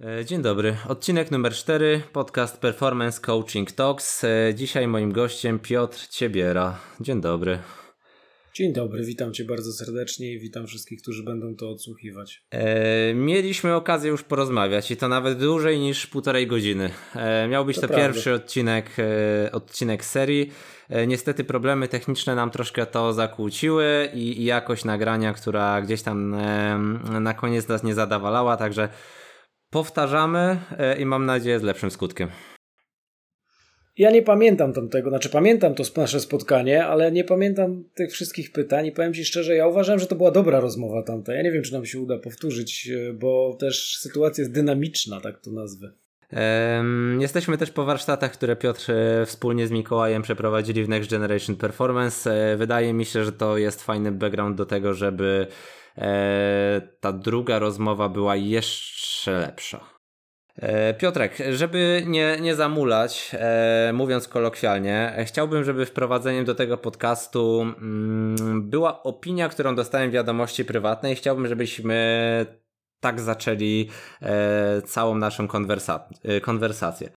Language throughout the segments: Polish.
E, dzień dobry. Odcinek numer 4, podcast Performance Coaching Talks. E, dzisiaj moim gościem Piotr Ciebiera. Dzień dobry. Dzień dobry, witam Cię bardzo serdecznie i witam wszystkich, którzy będą to odsłuchiwać. E, mieliśmy okazję już porozmawiać i to nawet dłużej niż półtorej godziny. E, miał być to, to pierwszy odcinek, e, odcinek serii. E, niestety problemy techniczne nam troszkę to zakłóciły i, i jakość nagrania, która gdzieś tam na koniec nas nie zadawalała, także powtarzamy e, i mam nadzieję z lepszym skutkiem. Ja nie pamiętam tamtego, znaczy pamiętam to nasze spotkanie, ale nie pamiętam tych wszystkich pytań i powiem Ci szczerze, ja uważam, że to była dobra rozmowa tamta. Ja nie wiem, czy nam się uda powtórzyć, e, bo też sytuacja jest dynamiczna, tak to nazwę. Jesteśmy też po warsztatach, które Piotr e, wspólnie z Mikołajem przeprowadzili w Next Generation Performance. Wydaje mi się, że to jest fajny background do tego, żeby ta druga rozmowa była jeszcze lepsza. E, Piotrek, żeby nie, nie zamulać, e, mówiąc kolokwialnie, e, chciałbym, żeby wprowadzeniem do tego podcastu mm, była opinia, którą dostałem w wiadomości prywatnej. Chciałbym, żebyśmy tak zaczęli e, całą naszą konwersa e, konwersację.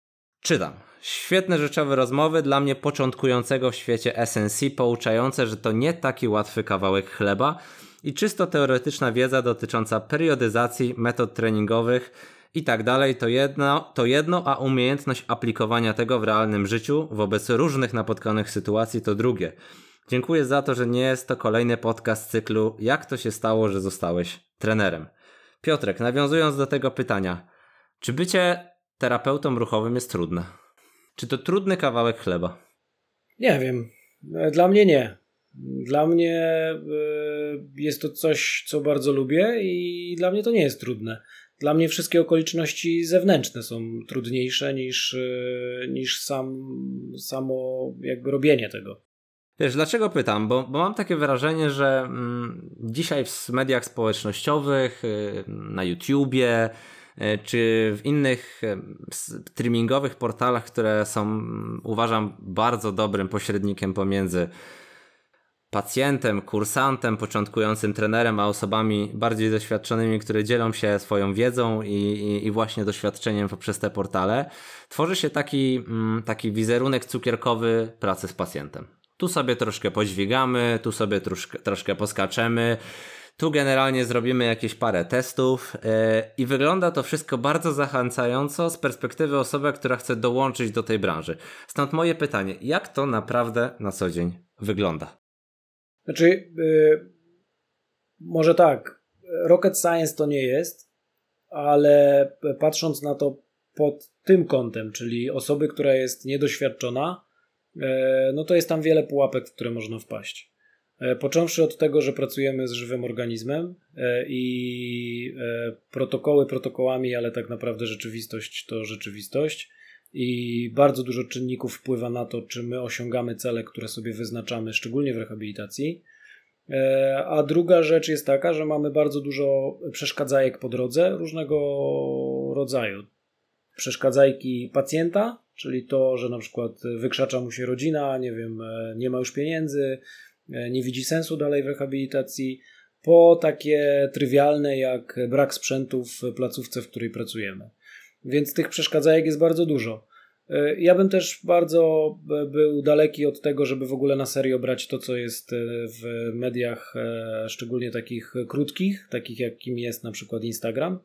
Czytam. Świetne rzeczowe rozmowy dla mnie początkującego w świecie SNC, pouczające, że to nie taki łatwy kawałek chleba, i czysto teoretyczna wiedza dotycząca periodyzacji, metod treningowych i tak dalej to jedno, to jedno, a umiejętność aplikowania tego w realnym życiu wobec różnych napotkanych sytuacji to drugie. Dziękuję za to, że nie jest to kolejny podcast cyklu Jak to się stało, że zostałeś trenerem. Piotrek, nawiązując do tego pytania, czy bycie terapeutą ruchowym jest trudne? Czy to trudny kawałek chleba? Nie wiem. Dla mnie nie. Dla mnie e, jest to coś, co bardzo lubię i dla mnie to nie jest trudne. Dla mnie wszystkie okoliczności zewnętrzne są trudniejsze niż, e, niż sam, samo jakby robienie tego. Wiesz, dlaczego pytam? Bo, bo mam takie wrażenie, że mm, dzisiaj w mediach społecznościowych, y, na YouTubie, y, czy w innych y, streamingowych portalach, które są, uważam, bardzo dobrym pośrednikiem pomiędzy pacjentem, kursantem, początkującym trenerem, a osobami bardziej doświadczonymi, które dzielą się swoją wiedzą i, i, i właśnie doświadczeniem poprzez te portale, tworzy się taki, mm, taki wizerunek cukierkowy pracy z pacjentem. Tu sobie troszkę podźwigamy, tu sobie troszkę, troszkę poskaczemy, tu generalnie zrobimy jakieś parę testów yy, i wygląda to wszystko bardzo zachęcająco z perspektywy osoby, która chce dołączyć do tej branży. Stąd moje pytanie, jak to naprawdę na co dzień wygląda? Znaczy, yy, może tak, rocket science to nie jest, ale patrząc na to pod tym kątem, czyli osoby, która jest niedoświadczona, yy, no to jest tam wiele pułapek, w które można wpaść. Yy, począwszy od tego, że pracujemy z żywym organizmem yy, i protokoły protokołami, ale tak naprawdę rzeczywistość to rzeczywistość i bardzo dużo czynników wpływa na to, czy my osiągamy cele, które sobie wyznaczamy, szczególnie w rehabilitacji. E, a druga rzecz jest taka, że mamy bardzo dużo przeszkadzajek po drodze różnego rodzaju. Przeszkadzajki pacjenta, czyli to, że na przykład wykrzacza mu się rodzina, nie wiem, e, nie ma już pieniędzy, e, nie widzi sensu dalej w rehabilitacji, po takie trywialne jak brak sprzętu w placówce, w której pracujemy. Więc tych przeszkadzajek jest bardzo dużo. E, ja bym też bardzo e, był daleki od tego, żeby w ogóle na serio brać to, co jest e, w mediach, szczególnie takich krótkich, takich jakim jest na przykład Instagram,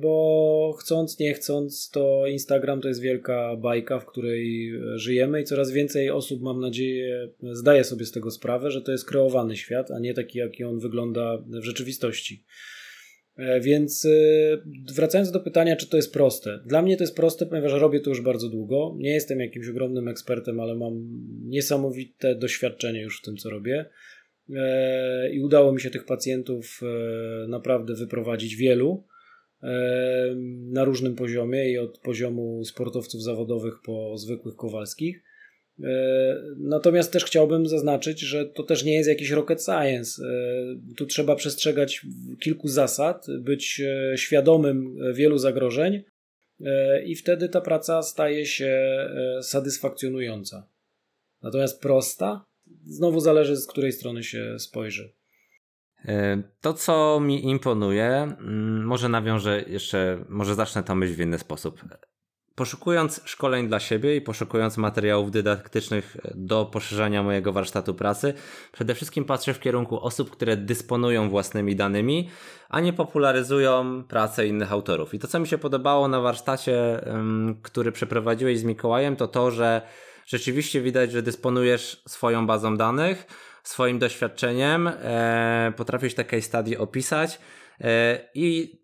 bo chcąc, nie chcąc, to Instagram to jest wielka bajka, w której żyjemy i coraz więcej osób, mam nadzieję, zdaje sobie z tego sprawę, że to jest kreowany świat, a nie taki, jaki on wygląda w rzeczywistości. E, więc e, wracając do pytania, czy to jest proste. Dla mnie to jest proste, ponieważ robię to już bardzo długo. Nie jestem jakimś ogromnym ekspertem, ale mam niesamowite doświadczenie już w tym, co robię. E, I udało mi się tych pacjentów naprawdę wyprowadzić wielu na różnym poziomie i od poziomu sportowców zawodowych po zwykłych kowalskich. E, natomiast też chciałbym zaznaczyć, że to też nie jest jakiś rocket science. E, tu trzeba przestrzegać kilku zasad, być e, świadomym wielu zagrożeń, i wtedy ta praca staje się satysfakcjonująca. Natomiast prosta, znowu zależy z której strony się spojrzy. To, co mi imponuje, mm, może nawiążę jeszcze, może zacznę to myśl w inny sposób. Poszukując szkoleń dla siebie i poszukując materiałów dydaktycznych do poszerzania mojego warsztatu pracy, przede wszystkim patrzę w kierunku osób, które dysponują własnymi danymi, a nie popularyzują pracę innych autorów. I to, co mi się podobało na warsztacie, który przeprowadziłeś z Mikołajem, to to, że rzeczywiście widać, że dysponujesz swoją bazą danych, swoim doświadczeniem, e, potrafisz te case study opisać i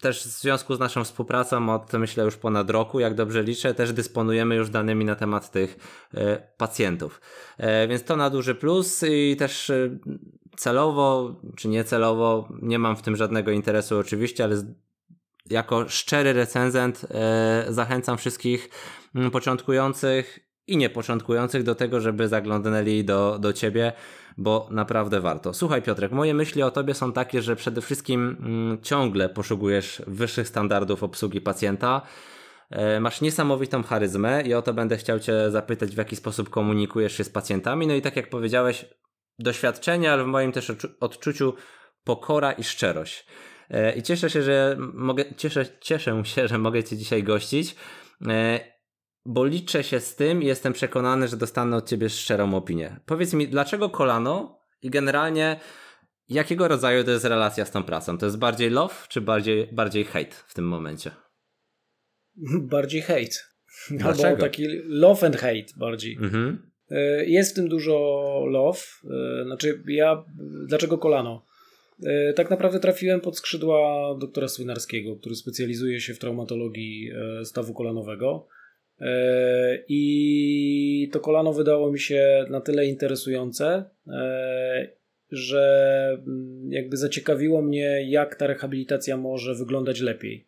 też w związku z naszą współpracą od myślę już ponad roku, jak dobrze liczę, też dysponujemy już danymi na temat tych e, pacjentów. Więc to na duży plus i też celowo czy niecelowo, nie mam w tym żadnego interesu oczywiście, ale jako szczery recenzent zachęcam wszystkich mm, początkujących i niepoczątkujących do tego, żeby zaglądnęli do, do ciebie, bo naprawdę warto. Słuchaj Piotrek, moje myśli o tobie są takie, że przede wszystkim mm, ciągle poszukujesz wyższych standardów obsługi pacjenta. E, masz niesamowitą charyzmę i o to będę chciał Cię zapytać, w jaki sposób komunikujesz się z pacjentami. No i tak jak powiedziałeś, doświadczenie, ale w moim też odczuciu pokora i szczerość. E, I cieszę się, że mogę, cieszę, cieszę się, że mogę Cię dzisiaj gościć. Bo liczę się z tym i jestem przekonany, że dostanę od ciebie szczerą opinię. Powiedz mi, dlaczego kolano i generalnie jakiego rodzaju to jest relacja z tą pracą? To jest bardziej love czy bardziej, bardziej hate w tym momencie? Bardziej hate. Dlaczego? Albo taki love and hate bardziej. Mhm. E, jest w tym dużo love. E, znaczy, ja. Dlaczego kolano? E, tak naprawdę trafiłem pod skrzydła doktora Swinarskiego, który specjalizuje się w traumatologii stawu kolanowego. E, I to kolano wydało mi się na tyle interesujące, e, że mm, jakby zaciekawiło mnie, jak ta rehabilitacja może wyglądać lepiej.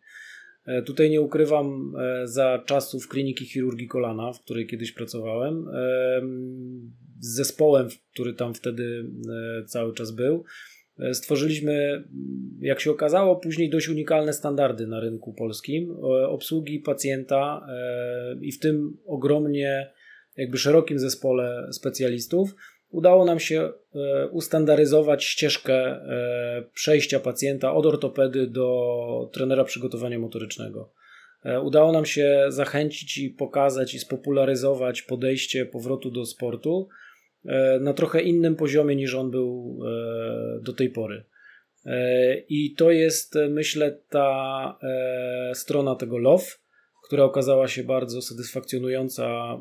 E, tutaj nie ukrywam, za czasów kliniki chirurgii kolana, w której kiedyś pracowałem, z zespołem, który tam wtedy cały czas był, stworzyliśmy, jak się okazało, później dość unikalne standardy na rynku polskim e, obsługi pacjenta e, i w tym ogromnie jakby szerokim zespole specjalistów udało nam się ustandaryzować ścieżkę przejścia pacjenta od ortopedy do trenera przygotowania motorycznego. Udało nam się zachęcić i pokazać i spopularyzować podejście powrotu do sportu E, na trochę innym poziomie niż on był e, do tej pory. E, I to jest, myślę, ta strona tego love, która okazała się bardzo satysfakcjonująca,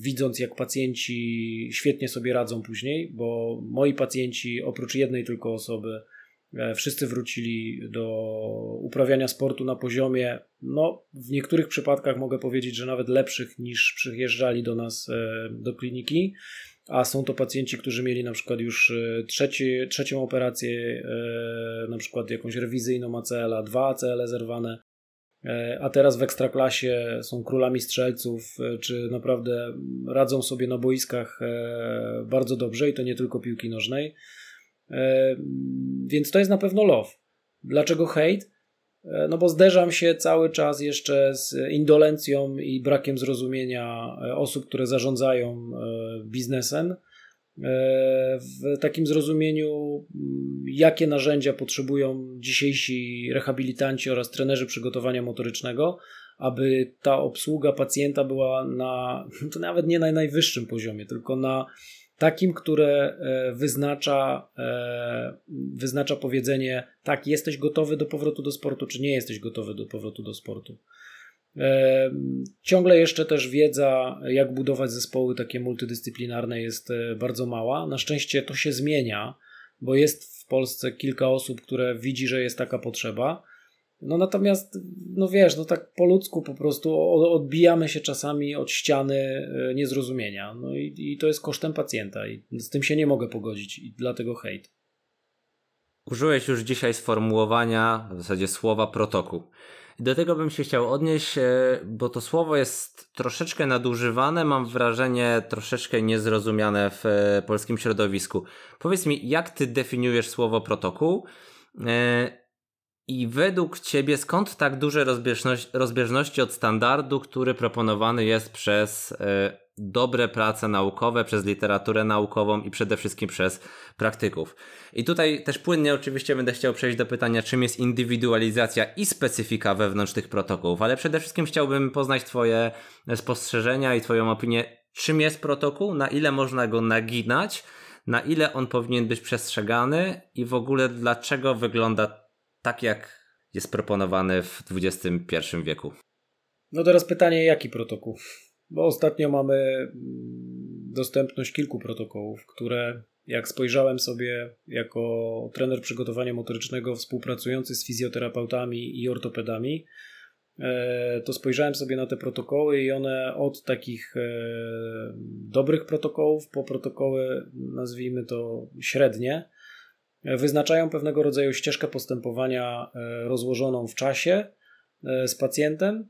widząc jak pacjenci świetnie sobie radzą później, bo moi pacjenci, oprócz jednej tylko osoby, wszyscy wrócili do uprawiania sportu na poziomie, no w niektórych przypadkach mogę powiedzieć, że nawet lepszych niż przyjeżdżali do nas do kliniki a są to pacjenci, którzy mieli na przykład już e, trzeci, trzecią operację, e, na przykład jakąś rewizyjną ACL-a, dwa ACL zerwane, e, a teraz w ekstraklasie są królami strzelców, czy naprawdę radzą sobie na boiskach bardzo dobrze i to nie tylko piłki nożnej. Więc to jest na pewno love. Dlaczego hate? E, no bo zderzam się cały czas jeszcze z indolencją i brakiem zrozumienia e, osób, które zarządzają e, biznesem. W takim zrozumieniu, mm, jakie narzędzia potrzebują dzisiejsi rehabilitanci oraz trenerzy przygotowania motorycznego, aby ta obsługa pacjenta była na, to nawet nie na najwyższym poziomie, tylko na takim, które e, wyznacza, e, wyznacza powiedzenie: tak, jesteś gotowy do powrotu do sportu, czy nie jesteś gotowy do powrotu do sportu. E, ciągle jeszcze też wiedza, jak budować zespoły takie multidyscyplinarne, jest bardzo mała. Na szczęście to się zmienia, bo jest w Polsce kilka osób, które widzi, że jest taka potrzeba. No natomiast, no wiesz, no tak po ludzku po prostu odbijamy się czasami od ściany e, niezrozumienia. No i, i to jest kosztem pacjenta i z tym się nie mogę pogodzić i dlatego hejt. Użyłeś już dzisiaj sformułowania, w zasadzie słowa protokół. Do tego bym się chciał odnieść, e, bo to słowo jest troszeczkę nadużywane, mam wrażenie troszeczkę niezrozumiane w e, polskim środowisku. Powiedz mi, jak ty definiujesz słowo protokół? I według Ciebie skąd tak duże rozbieżność, rozbieżności od standardu, który proponowany jest przez y, dobre prace naukowe, przez literaturę naukową i przede wszystkim przez praktyków. I tutaj też płynnie oczywiście będę chciał przejść do pytania, czym jest indywidualizacja i specyfika wewnątrz tych protokołów, ale przede wszystkim chciałbym poznać Twoje spostrzeżenia i Twoją opinię, czym jest protokół, na ile można go naginać, na ile on powinien być przestrzegany i w ogóle dlaczego wygląda tak, jak jest proponowany w XXI wieku. No teraz pytanie, jaki protokół? Bo ostatnio mamy mm, dostępność kilku protokołów, które jak spojrzałem sobie jako trener przygotowania motorycznego współpracujący z fizjoterapeutami i ortopedami, e, to spojrzałem sobie na te protokoły i one od takich e, dobrych protokołów po protokoły, nazwijmy to średnie, wyznaczają pewnego rodzaju ścieżkę postępowania e, rozłożoną w czasie z pacjentem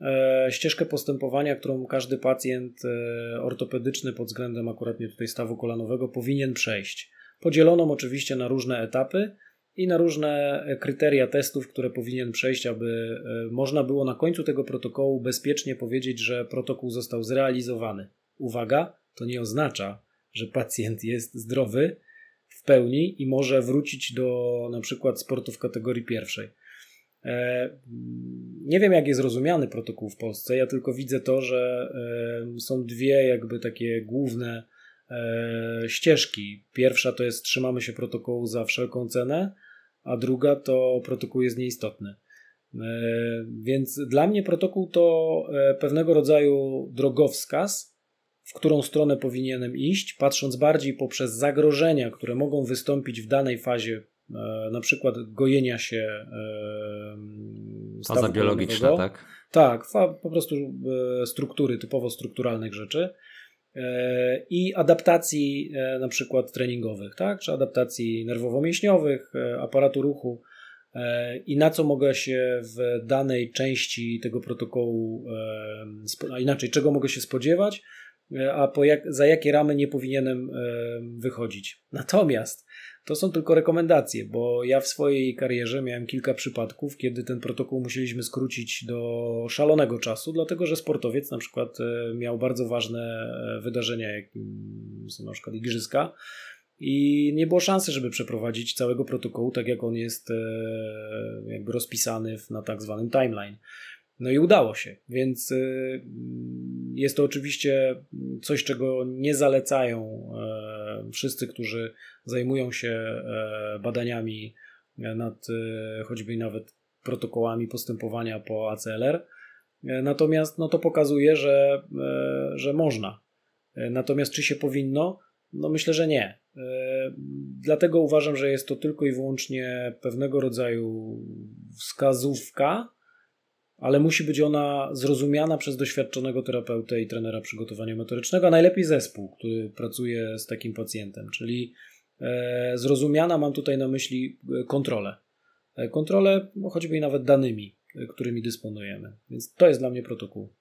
E, ścieżkę postępowania, którą każdy pacjent e, ortopedyczny pod względem akurat tutaj stawu kolanowego powinien przejść. Podzieloną oczywiście na różne etapy i na różne kryteria testów, które powinien przejść, aby e, można było na końcu tego protokołu bezpiecznie powiedzieć, że protokół został zrealizowany. Uwaga, to nie oznacza, że pacjent jest zdrowy pełni i może wrócić do na przykład sportu w kategorii pierwszej. E, nie wiem, jak jest rozumiany protokół w Polsce. Ja tylko widzę to, że e, są dwie jakby takie główne e, ścieżki. Pierwsza to jest trzymamy się protokołu za wszelką cenę, a druga to protokół jest nieistotny. Więc dla mnie protokół to pewnego rodzaju drogowskaz, w którą stronę powinienem iść, patrząc bardziej poprzez zagrożenia, które mogą wystąpić w danej fazie E, na przykład gojenia się e, Faza biologiczna, tak? Tak, po prostu e, struktury, typowo strukturalnych rzeczy i adaptacji na przykład treningowych, tak? czy adaptacji nerwowo-mięśniowych, aparatu ruchu i na co mogę się w danej części tego protokołu, a inaczej, czego mogę się spodziewać, a jak, za jakie ramy nie powinienem wychodzić. Natomiast to są tylko rekomendacje, bo ja w swojej karierze miałem kilka przypadków, kiedy ten protokół musieliśmy skrócić do szalonego czasu, dlatego że sportowiec na przykład e, miał bardzo ważne e, wydarzenia, jakim są na przykład igrzyska, i nie było szansy, żeby przeprowadzić całego protokołu tak, jak on jest e, jakby rozpisany na tak zwanym timeline. No i udało się, więc y, jest to oczywiście coś, czego nie zalecają e, wszyscy, którzy zajmują się e, badaniami nad e, choćby nawet protokołami postępowania po ACLR. Natomiast no to pokazuje, że, że można. Natomiast czy się powinno? No myślę, że nie. Dlatego uważam, że jest to tylko i wyłącznie pewnego rodzaju wskazówka, ale musi być ona zrozumiana przez doświadczonego terapeutę i trenera przygotowania motorycznego, a najlepiej zespół, który pracuje z takim pacjentem, czyli e, zrozumiana mam tutaj na myśli e, kontrolę. E, kontrolę no, choćby i nawet danymi, którymi dysponujemy. Więc to jest dla mnie protokół.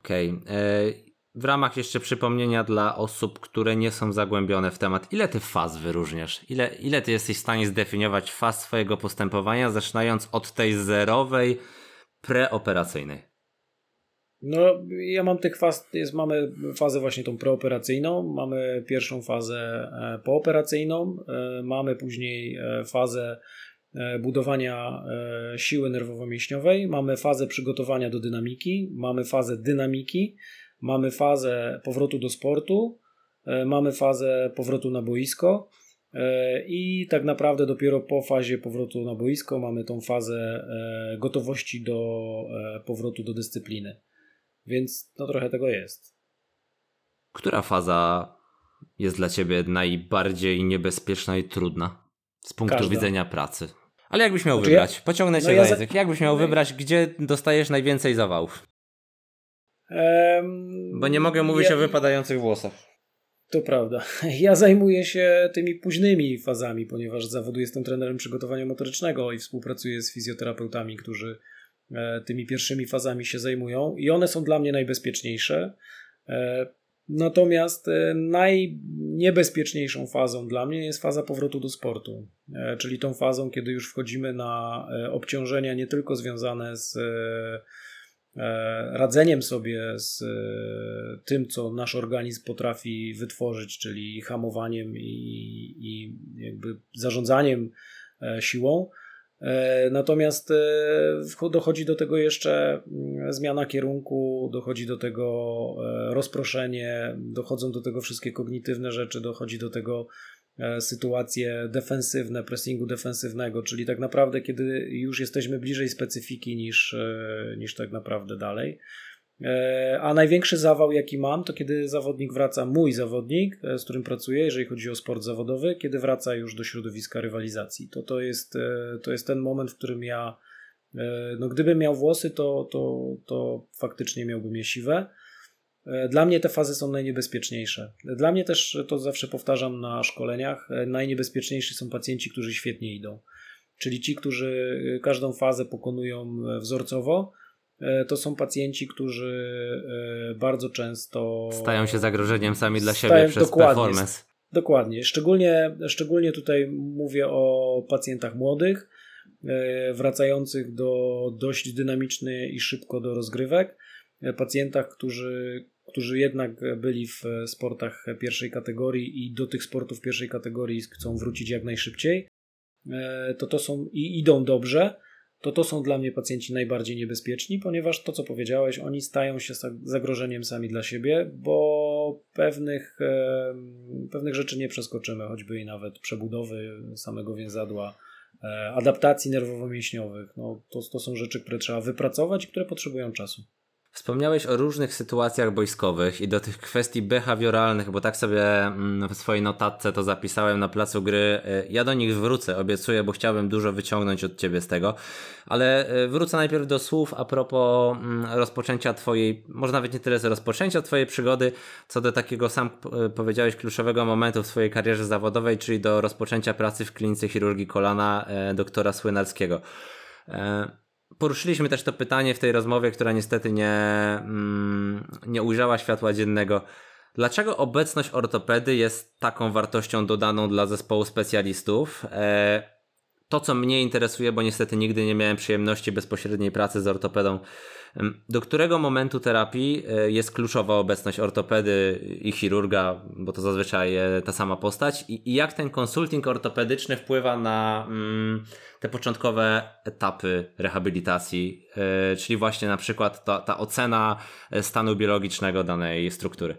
Okej. Okay w ramach jeszcze przypomnienia dla osób, które nie są zagłębione w temat, ile ty faz wyróżniasz? Ile, ile ty jesteś w stanie zdefiniować faz swojego postępowania, zaczynając od tej zerowej, preoperacyjnej? No, ja mam tych faz, jest, mamy fazę właśnie tą preoperacyjną, mamy pierwszą fazę e, pooperacyjną, e, mamy później e, fazę budowania siły nerwowo-mięśniowej, mamy fazę przygotowania do dynamiki, mamy fazę dynamiki, mamy fazę powrotu do sportu, e, mamy fazę powrotu na boisko e, i tak naprawdę dopiero po fazie powrotu na boisko mamy tą fazę e, gotowości do powrotu do dyscypliny. Więc no trochę tego jest. Która faza jest dla ciebie najbardziej niebezpieczna i trudna z punktu Każda. widzenia pracy? Ale jakbyś miał znaczy wybrać? Ja... Pociągnę cię no ja za język. Jakbyś miał no wybrać, gdzie dostajesz najwięcej zawałów? Um, Bo nie mogę mówić ja, o wypadających włosach. To prawda. Ja zajmuję się tymi późnymi fazami, ponieważ z zawodu jestem trenerem przygotowania motorycznego i współpracuję z fizjoterapeutami, którzy e, tymi pierwszymi fazami się zajmują i one są dla mnie najbezpieczniejsze. E, natomiast e, najniebezpieczniejszą fazą dla mnie jest faza powrotu do sportu, czyli tą fazą, kiedy już wchodzimy na obciążenia nie tylko związane z radzeniem sobie z tym, co nasz organizm potrafi wytworzyć, czyli hamowaniem i, i jakby zarządzaniem siłą, E, natomiast e, dochodzi do tego jeszcze mm, zmiana kierunku, dochodzi do tego e, rozproszenie, dochodzą do tego wszystkie kognitywne rzeczy, dochodzi do tego sytuacje defensywne, pressingu defensywnego, czyli tak naprawdę, kiedy już jesteśmy bliżej specyfiki niż, niż tak naprawdę dalej. E, a największy zawał, jaki mam, to kiedy zawodnik wraca, mój zawodnik, e, z którym pracuję, jeżeli chodzi o sport zawodowy, kiedy wraca już do środowiska rywalizacji. To, to, jest, e, to jest ten moment, w którym ja, no gdybym miał włosy, to, to, to faktycznie miałbym je siwe. Dla mnie te fazy są najniebezpieczniejsze. Dla mnie też, to zawsze powtarzam na szkoleniach, najniebezpieczniejsi są pacjenci, którzy świetnie idą. Czyli ci, którzy każdą fazę pokonują wzorcowo, E, to są pacjenci, którzy e, bardzo często stają się zagrożeniem sami dla siebie przez dokładnie, performance. Dokładnie. Szczególnie, szczególnie tutaj mówię o pacjentach młodych, e, wracających do dość dynamicznie i szybko do rozgrywek, pacjentach, którzy, którzy jednak byli w sportach pierwszej kategorii i do tych sportów pierwszej kategorii chcą wrócić jak najszybciej. To to są i idą dobrze, to to są dla mnie pacjenci najbardziej niebezpieczni, ponieważ to, co powiedziałeś, oni stają się zagrożeniem sami dla siebie, bo pewnych, pewnych rzeczy nie przeskoczymy, choćby i nawet przebudowy samego więzadła, e, adaptacji nerwowo-mięśniowych. No, to, to są rzeczy, które trzeba wypracować i które potrzebują czasu. Wspomniałeś o różnych sytuacjach boiskowych i do tych kwestii behawioralnych, bo tak sobie mm, w swojej notatce to zapisałem na placu gry. Y, ja do nich wrócę, obiecuję, bo chciałbym dużo wyciągnąć od ciebie z tego, ale y, wrócę najpierw do słów a propos mm, rozpoczęcia twojej, może nawet nie tyle z rozpoczęcia twojej przygody, co do takiego sam y, powiedziałeś kluczowego momentu w swojej karierze zawodowej, czyli do rozpoczęcia pracy w klinice chirurgii kolana doktora Słynalskiego. Poruszyliśmy też to pytanie w tej rozmowie, która niestety nie, mm, nie ujrzała światła dziennego. Dlaczego obecność ortopedy jest taką wartością dodaną dla zespołu specjalistów? E, to, co mnie interesuje, bo niestety nigdy nie miałem przyjemności bezpośredniej pracy z ortopedą, do którego momentu terapii e, jest kluczowa obecność ortopedy i chirurga, bo to zazwyczaj e, ta sama postać, i, jak ten konsulting ortopedyczny wpływa na mm, te początkowe etapy rehabilitacji, e, czyli właśnie na przykład ta, ta ocena stanu biologicznego danej struktury.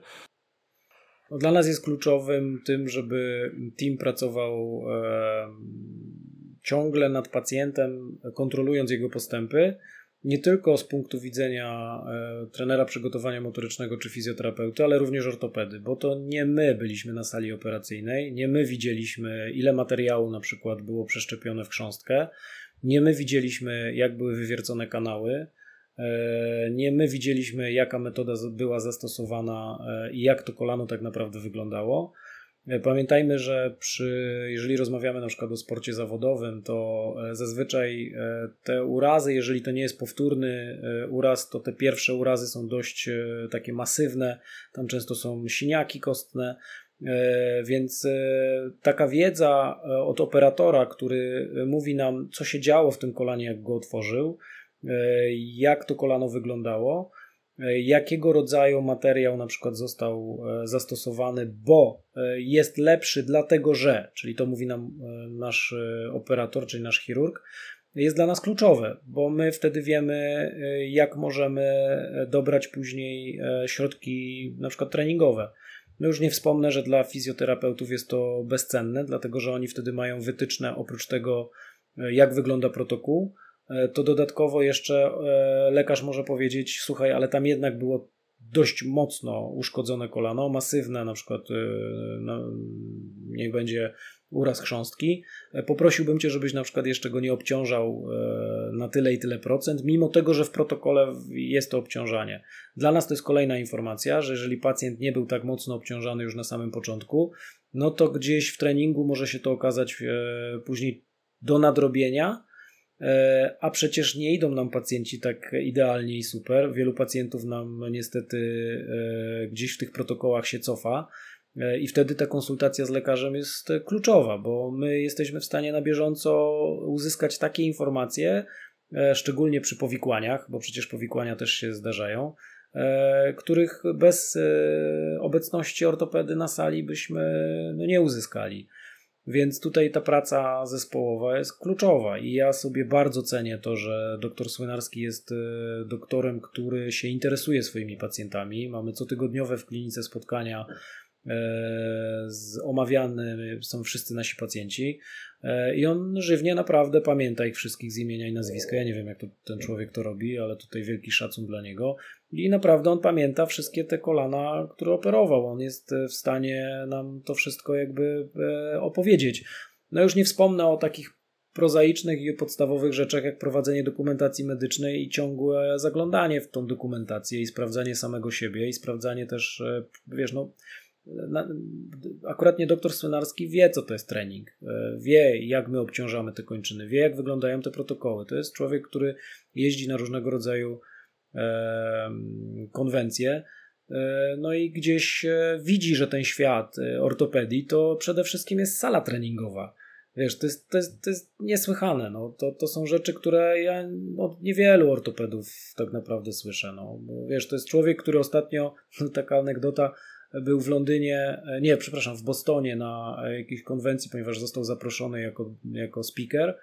No dla nas jest kluczowym tym, żeby team pracował ciągle nad pacjentem, kontrolując jego postępy, nie tylko z punktu widzenia e, trenera przygotowania motorycznego czy fizjoterapeuty, ale również ortopedy, bo to nie my byliśmy na sali operacyjnej, nie my widzieliśmy, ile materiału na przykład było przeszczepione w chrząstkę, nie my widzieliśmy, jak były wywiercone kanały, e, nie my widzieliśmy, jaka metoda była zastosowana e, i jak to kolano tak naprawdę wyglądało. E, pamiętajmy, że przy, jeżeli rozmawiamy na przykład o sporcie zawodowym, to e, zazwyczaj e, te urazy, jeżeli to nie jest powtórny uraz, to te pierwsze urazy są dość takie masywne, tam często są siniaki kostne, więc taka wiedza od operatora, który mówi nam, co się działo w tym kolanie, jak go otworzył, jak to kolano wyglądało, jakiego rodzaju materiał na przykład został e, zastosowany, bo e, jest lepszy dlatego, że, czyli to mówi nam nasz operator, czyli nasz chirurg, jest dla nas kluczowe, bo my wtedy wiemy, jak możemy dobrać później środki na przykład treningowe. No już nie wspomnę, że dla fizjoterapeutów jest to bezcenne, dlatego że oni wtedy mają wytyczne oprócz tego, jak wygląda protokół, E, to dodatkowo jeszcze e, lekarz może powiedzieć: Słuchaj, ale tam jednak było dość mocno uszkodzone kolano, masywne, na przykład e, no, niech będzie uraz chrząstki. Poprosiłbym Cię, żebyś na przykład jeszcze go nie obciążał na tyle i tyle procent, mimo tego, że w protokole jest to obciążanie. Dla nas to jest kolejna informacja, że jeżeli pacjent nie był tak mocno obciążany już na samym początku, no to gdzieś w treningu może się to okazać później do nadrobienia, E, a przecież nie idą nam pacjenci tak idealnie i super. Wielu pacjentów nam niestety e, gdzieś w tych protokołach się cofa. E, I wtedy ta konsultacja z lekarzem jest kluczowa, bo my jesteśmy w stanie na bieżąco uzyskać takie informacje, szczególnie przy powikłaniach, bo przecież powikłania też się zdarzają, których bez obecności ortopedy na sali byśmy no, nie uzyskali. Więc tutaj ta praca zespołowa jest kluczowa i ja sobie bardzo cenię to, że dr Słynarski jest e, doktorem, który się interesuje swoimi pacjentami. Mamy cotygodniowe w klinice spotkania e, z omawiany są wszyscy nasi pacjenci e, i on żywnie naprawdę pamięta ich wszystkich z imienia i nazwiska. Ja nie wiem, jak to, ten człowiek to robi, ale tutaj wielki szacun dla niego. I naprawdę on pamięta wszystkie te kolana, które operował. On jest w stanie nam to wszystko jakby e, opowiedzieć. No już nie wspomnę o takich prozaicznych i podstawowych rzeczach, jak prowadzenie dokumentacji medycznej i ciągłe zaglądanie w tą dokumentację i sprawdzanie samego siebie i sprawdzanie też, e, wiesz, no, na, akurat nie doktor Słynarski wie, co to jest trening, e, wie, jak my obciążamy te kończyny, wie, jak wyglądają te protokoły. To jest człowiek, który jeździ na różnego rodzaju konwencje. E, no i gdzieś e, widzi, że ten świat e, ortopedii to przede wszystkim jest sala treningowa. Wiesz, to jest, to jest, to jest niesłychane. No. To, to są rzeczy, które ja od niewielu ortopedów tak naprawdę słyszę. No. Bo, wiesz, to jest człowiek, który ostatnio, taka anegdota, był w Londynie, nie, przepraszam, w Bostonie na jakiejś konwencji, ponieważ został zaproszony jako, jako speaker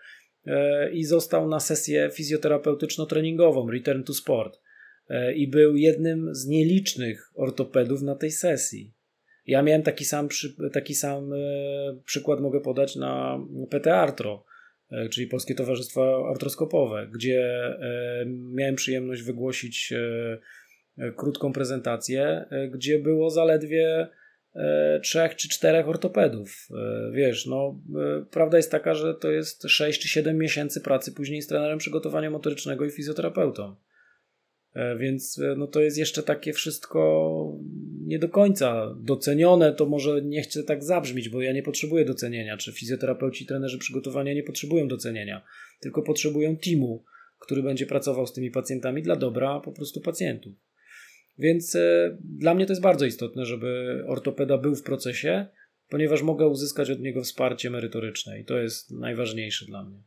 i został na sesję fizjoterapeutyczno-treningową Return to Sport. E, i był jednym z nielicznych ortopedów na tej sesji. Ja miałem taki sam, taki sam e, przykład, mogę podać na PT Artro, e, czyli Polskie Towarzystwo Artroskopowe, gdzie miałem przyjemność wygłosić krótką prezentację, gdzie było zaledwie trzech czy czterech ortopedów. Wiesz, no, prawda jest taka, że to jest 6 czy 7 miesięcy pracy później z trenerem przygotowania motorycznego i fizjoterapeutą. E, więc e, no to jest jeszcze takie wszystko nie do końca docenione. To może nie chcę tak zabrzmieć, bo ja nie potrzebuję docenienia. Czy fizjoterapeuci, trenerzy przygotowania nie potrzebują docenienia, tylko potrzebują teamu, który będzie pracował z tymi pacjentami dla dobra po prostu pacjentów. Więc e, dla mnie to jest bardzo istotne, żeby ortopeda był w procesie, ponieważ mogę uzyskać od niego wsparcie merytoryczne i to jest najważniejsze dla mnie.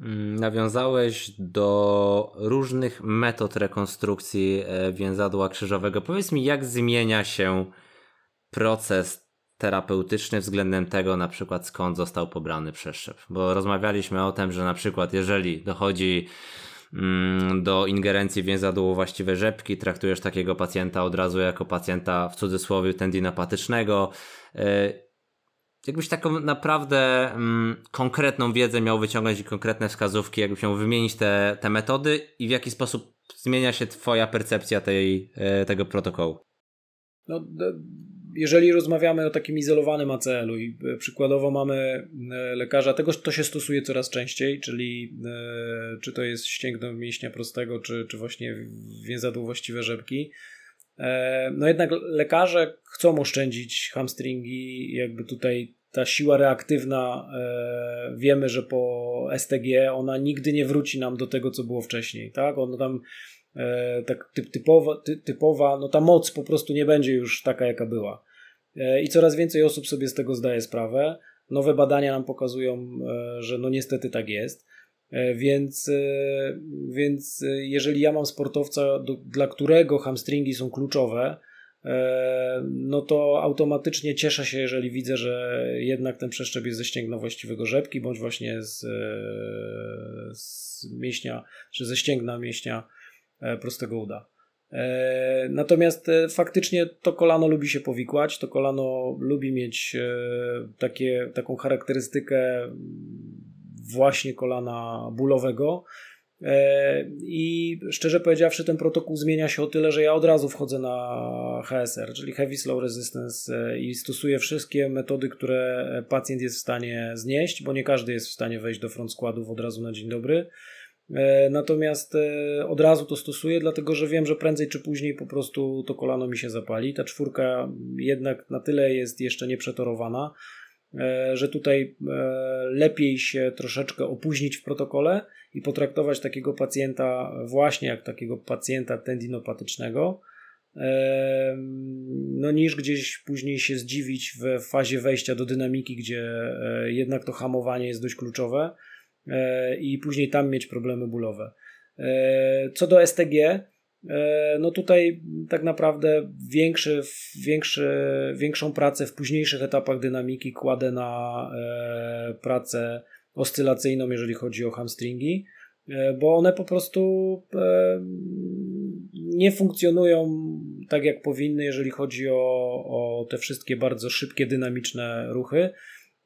Mm, nawiązałeś do różnych metod rekonstrukcji e, więzadła krzyżowego. Powiedz mi, jak zmienia się proces terapeutyczny względem tego, na przykład skąd został pobrany przeszczep? Bo rozmawialiśmy o tym, że na przykład jeżeli dochodzi do ingerencji więzadłu właściwe rzepki, traktujesz takiego pacjenta od razu jako pacjenta w cudzysłowie tendinopatycznego e, jakbyś taką naprawdę mm, konkretną wiedzę miał wyciągnąć i konkretne wskazówki, jakbyś miał wymienić te, te metody i w jaki sposób zmienia się twoja percepcja tej, e, tego protokołu? No, jeżeli rozmawiamy o takim izolowanym ACL-u i e, przykładowo mamy e, lekarza, tego to się stosuje coraz częściej, czyli czy to jest ścięgno mięśnia prostego, czy, czy właśnie więzadło właściwe rzepki, E, no jednak lekarze chcą oszczędzić hamstringi, jakby tutaj ta siła reaktywna, e, wiemy, że po STG ona nigdy nie wróci nam do tego, co było wcześniej, tak? Ono tam e, tak typ, typowa, ty, typowa, no ta moc po prostu nie będzie już taka, jaka była. I coraz więcej osób sobie z tego zdaje sprawę. Nowe badania nam pokazują, że no niestety tak jest. E, więc, e, więc e, jeżeli ja mam sportowca, do, dla którego hamstringi są kluczowe, no to automatycznie cieszę się, jeżeli widzę, że jednak ten przeszczep jest ze ścięgna właściwego rzepki, bądź właśnie z, z mięśnia, czy ze ścięgna mięśnia prostego uda. Natomiast faktycznie to kolano lubi się powikłać, to kolano lubi mieć takie, taką charakterystykę właśnie kolana bólowego. E, I szczerze powiedziawszy, ten protokół zmienia się o tyle, że ja od razu wchodzę na HSR, czyli Heavy Slow Resistance e, i stosuję wszystkie metody, które pacjent jest w stanie znieść, bo nie każdy jest w stanie wejść do front składów od razu na dzień dobry. E, natomiast od razu to stosuję, dlatego że wiem, że prędzej czy później po prostu to kolano mi się zapali. Ta czwórka jednak na tyle jest jeszcze nieprzetorowana, E, że tutaj e, lepiej się troszeczkę opóźnić w protokole i potraktować takiego pacjenta właśnie jak takiego pacjenta tendinopatycznego, e, no niż gdzieś później się zdziwić w fazie wejścia do dynamiki, gdzie jednak to hamowanie jest dość kluczowe. I później tam mieć problemy bólowe. Co do STG, no tutaj tak naprawdę większy, większy, większą pracę w późniejszych etapach dynamiki kładę na pracę oscylacyjną, jeżeli chodzi o hamstringi, bo one po prostu nie funkcjonują tak jak powinny, jeżeli chodzi o, o te wszystkie bardzo szybkie, dynamiczne ruchy.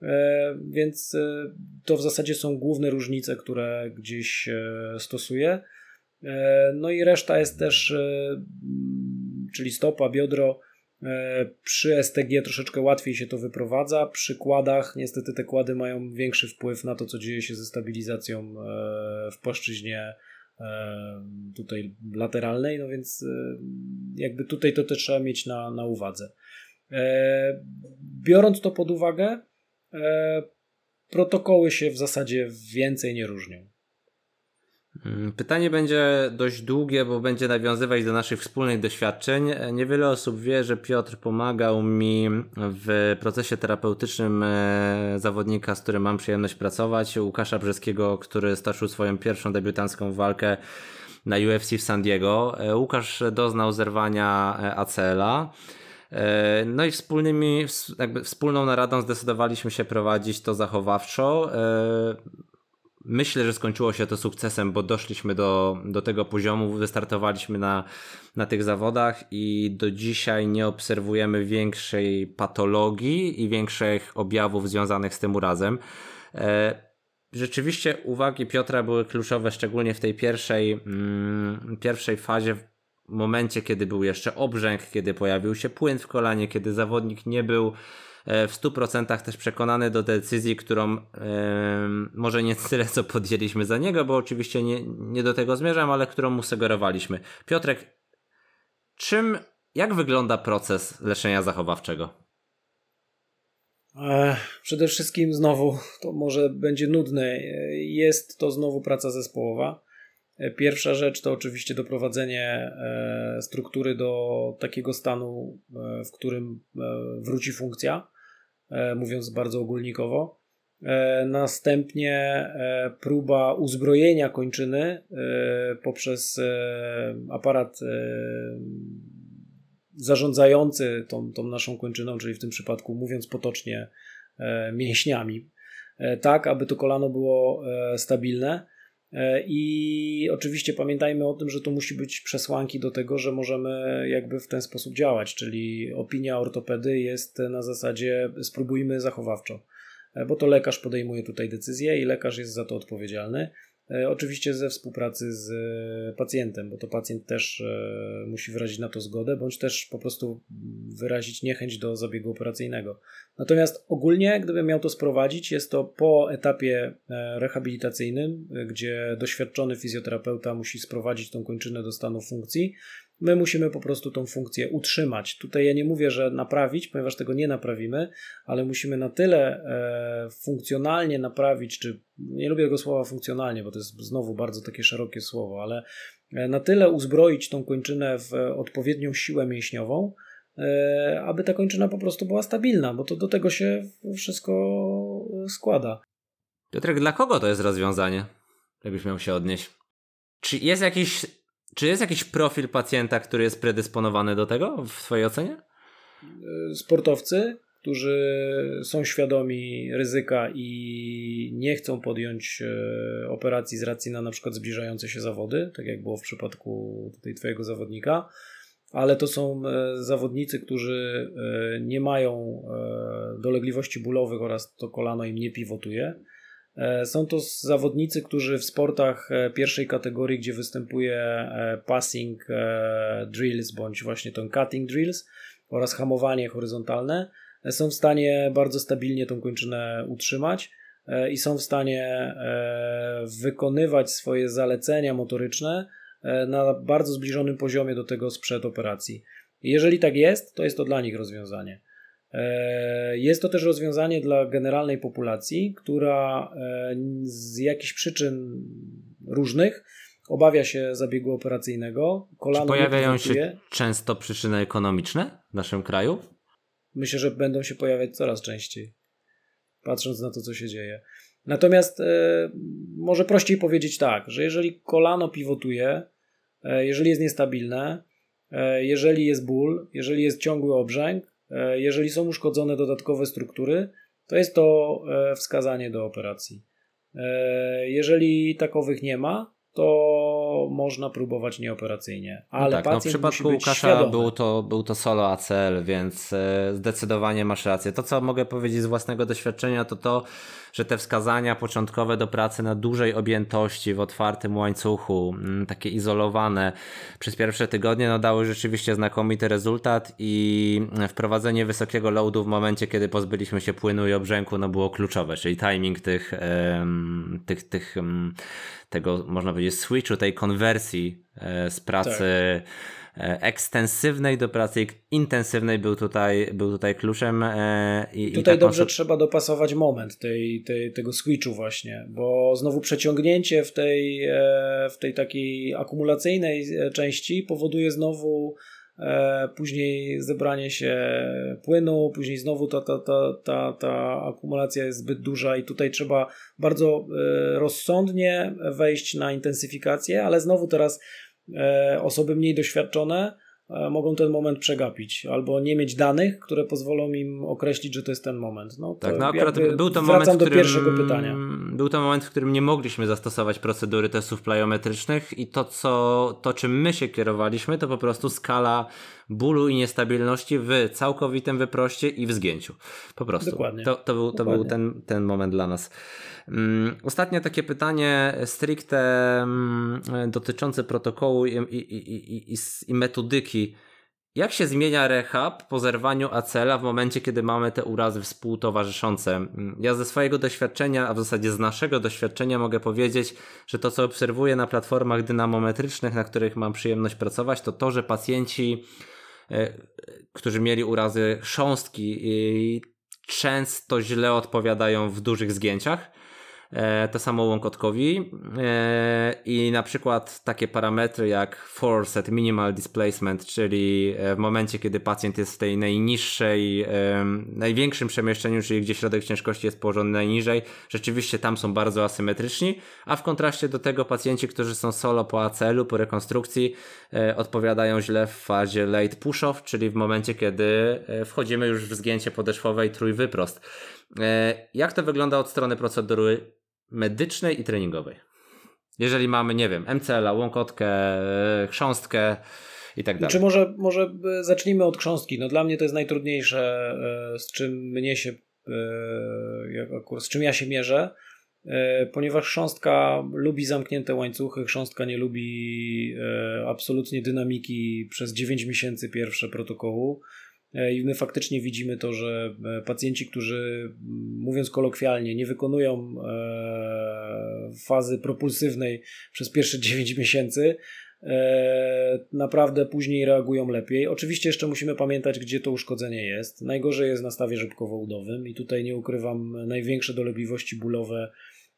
E, więc e, to w zasadzie są główne różnice, które gdzieś e, stosuję. No i reszta jest też, czyli stopa, biodro. Przy STG troszeczkę łatwiej się to wyprowadza. Przy kładach niestety te kłady mają większy wpływ na to, co dzieje się ze stabilizacją w płaszczyźnie tutaj lateralnej, no więc jakby tutaj to też trzeba mieć na, na uwadze. Biorąc to pod uwagę, protokoły się w zasadzie więcej nie różnią. Mm, pytanie będzie dość długie, bo będzie nawiązywać do naszych wspólnych doświadczeń. E, niewiele osób wie, że Piotr pomagał mi w procesie terapeutycznym e, zawodnika, z którym mam przyjemność pracować, Łukasza Brzeskiego, który stoczył swoją pierwszą debiutancką walkę na UFC w San Diego. Łukasz doznał zerwania ACL-a. E, no i wspólnymi, jakby wspólną naradą zdecydowaliśmy się prowadzić to zachowawczo. E, myślę, że skończyło się to sukcesem, bo doszliśmy do, do tego poziomu, wystartowaliśmy na, na tych zawodach i do dzisiaj nie obserwujemy większej patologii i większych objawów związanych z tym urazem. E, rzeczywiście uwagi Piotra były kluczowe, szczególnie w tej pierwszej, mm, pierwszej fazie momencie, kiedy był jeszcze obrzęk, kiedy pojawił się płyn w kolanie, kiedy zawodnik nie był e, w 100% też przekonany do decyzji, którą yy, może nie tyle co podjęliśmy za niego, bo oczywiście nie, nie do tego zmierzam, ale którą mu sugerowaliśmy. Piotrek, czym, jak wygląda proces leczenia zachowawczego? Przede wszystkim znowu, to może będzie nudne, jest to znowu praca zespołowa. Pierwsza rzecz to oczywiście doprowadzenie e, struktury do takiego stanu, e, w którym e, wróci funkcja, mówiąc bardzo ogólnikowo. Następnie próba uzbrojenia kończyny poprzez aparat zarządzający tą, tą naszą kończyną, czyli w tym przypadku, mówiąc potocznie, mięśniami, tak aby to kolano było stabilne I oczywiście pamiętajmy o tym, że to musi być przesłanki do tego, że możemy jakby w ten sposób działać, czyli opinia ortopedy jest na zasadzie spróbujmy zachowawczo, e, bo to lekarz podejmuje tutaj decyzję i lekarz jest za to odpowiedzialny. E, oczywiście ze współpracy z e, pacjentem, bo to pacjent też e, musi wyrazić na to zgodę, bądź też po prostu wyrazić niechęć do zabiegu operacyjnego. Natomiast ogólnie, gdybym miał to sprowadzić, jest to po etapie rehabilitacyjnym, gdzie doświadczony fizjoterapeuta musi sprowadzić tą kończynę do stanu funkcji, My musimy po prostu tą funkcję utrzymać. Tutaj ja nie mówię, że naprawić, ponieważ tego nie naprawimy, ale musimy na tyle e, funkcjonalnie naprawić, czy nie lubię tego słowa funkcjonalnie, bo to jest znowu bardzo takie szerokie słowo, ale e, na tyle uzbroić tą kończynę w odpowiednią siłę mięśniową, e, aby ta kończyna po prostu była stabilna, bo to do tego się wszystko składa. Piotrek, dla kogo to jest rozwiązanie? Jakbyś miał się odnieść. Czy jest jakiś czy jest jakiś profil pacjenta, który jest predysponowany do tego w Twojej ocenie? Sportowcy, którzy są świadomi ryzyka i nie chcą podjąć e, operacji z racji na na przykład zbliżające się zawody, tak jak było w przypadku tutaj Twojego zawodnika, ale to są e, zawodnicy, którzy e, nie mają dolegliwości bólowych oraz to kolano im nie pivotuje E, są to zawodnicy, którzy w sportach e, pierwszej kategorii, gdzie występuje e, passing drills bądź właśnie ten cutting drills oraz hamowanie horyzontalne, są w stanie bardzo stabilnie tą kończynę utrzymać i są w stanie wykonywać swoje zalecenia motoryczne na bardzo zbliżonym poziomie do tego sprzed operacji. Jeżeli tak jest, to jest to dla nich rozwiązanie. E, jest to też rozwiązanie dla generalnej populacji, która e, z jakichś przyczyn różnych obawia się zabiegu operacyjnego. Kolano Czy pojawiają się często przyczyny ekonomiczne w naszym kraju? Myślę, że będą się pojawiać coraz częściej, patrząc na to, co się dzieje. Natomiast może prościej powiedzieć tak, że jeżeli kolano pivotuje, jeżeli jest niestabilne, jeżeli jest ból, jeżeli jest ciągły obrzęk, jeżeli są uszkodzone dodatkowe struktury, to jest to wskazanie do operacji. Jeżeli takowych nie ma, to można próbować nieoperacyjnie. No Ale no tak, no w przypadku Łukasza był to, był to solo ACL, więc e, zdecydowanie masz rację. To, co mogę powiedzieć z własnego doświadczenia, to to, że te wskazania początkowe do pracy na dużej objętości w otwartym łańcuchu, mm, takie izolowane przez pierwsze tygodnie, no dały rzeczywiście znakomity rezultat i wprowadzenie wysokiego loadu w momencie, kiedy pozbyliśmy się płynu i obrzęku, no było kluczowe, czyli timing tych, tych, tych tego, można powiedzieć, switchu, tej konwersji e, z pracy tak. E, ekstensywnej do pracy intensywnej był tutaj, był tutaj kluczem. E, I, tutaj i dobrze trzeba dopasować moment tej, tej, tego switchu właśnie, bo znowu przeciągnięcie w tej, w tej takiej akumulacyjnej części powoduje znowu później zebranie się płynu, później znowu ta, ta, ta, ta, ta akumulacja jest zbyt duża i tutaj trzeba bardzo e, rozsądnie wejść na intensyfikację, ale znowu teraz e, osoby mniej doświadczone E, mogą ten moment przegapić albo nie mieć danych, które pozwolą im określić, że to jest ten moment. No, tak, no akurat był to moment, do którym, pierwszego pytania. Był to moment, w którym nie mogliśmy zastosować procedury testów plyometrycznych i to, co, to czym my się kierowaliśmy, to po prostu skala bólu i niestabilności w całkowitym wyproście i w zgięciu. Po prostu. Dokładnie. To, to był, to był ten, ten moment dla nas. Mm, ostatnie takie pytanie stricte mm, dotyczące protokołu i, i, i, i, metodyki. Jak się zmienia rehab po zerwaniu acela w momencie, kiedy mamy te urazy współtowarzyszące? Mm, ja ze swojego doświadczenia, a w zasadzie z naszego doświadczenia mogę powiedzieć, że to co obserwuję na platformach dynamometrycznych, na których mam przyjemność pracować, to to, że pacjenci, e, którzy mieli urazy chrząstki, często źle odpowiadają w dużych zgięciach E, to samo łąkotkowi. E, i na przykład takie parametry jak force at minimal displacement, czyli e, w momencie, kiedy pacjent jest w tej najniższej, największym przemieszczeniu, czyli gdzie środek ciężkości jest położony najniżej, rzeczywiście tam są bardzo asymetryczni, a w kontraście do tego pacjenci, którzy są solo po ACL-u, po rekonstrukcji, odpowiadają źle w fazie late push-off, czyli w momencie, kiedy wchodzimy już w zgięcie podeszwowe i trójwyprost. Jak to wygląda od strony procedury medycznej i treningowej. Jeżeli mamy, nie wiem, MCL-a, łąkotkę, chrząstkę i tak dalej. Czy może, może zacznijmy od chrząstki? No dla mnie to jest najtrudniejsze, e, z czym mnie się, e, z czym ja się mierzę, e, ponieważ chrząstka lubi zamknięte łańcuchy, chrząstka nie lubi absolutnie dynamiki przez 9 miesięcy pierwsze protokołu. E, I my faktycznie widzimy to, że e, pacjenci, którzy mówiąc kolokwialnie, nie wykonują e, fazy propulsywnej przez pierwsze 9 miesięcy, naprawdę później reagują lepiej. Oczywiście jeszcze musimy pamiętać, gdzie to uszkodzenie jest. Najgorzej jest na stawie żybkowo-udowym i tutaj nie ukrywam, największe dolegliwości bólowe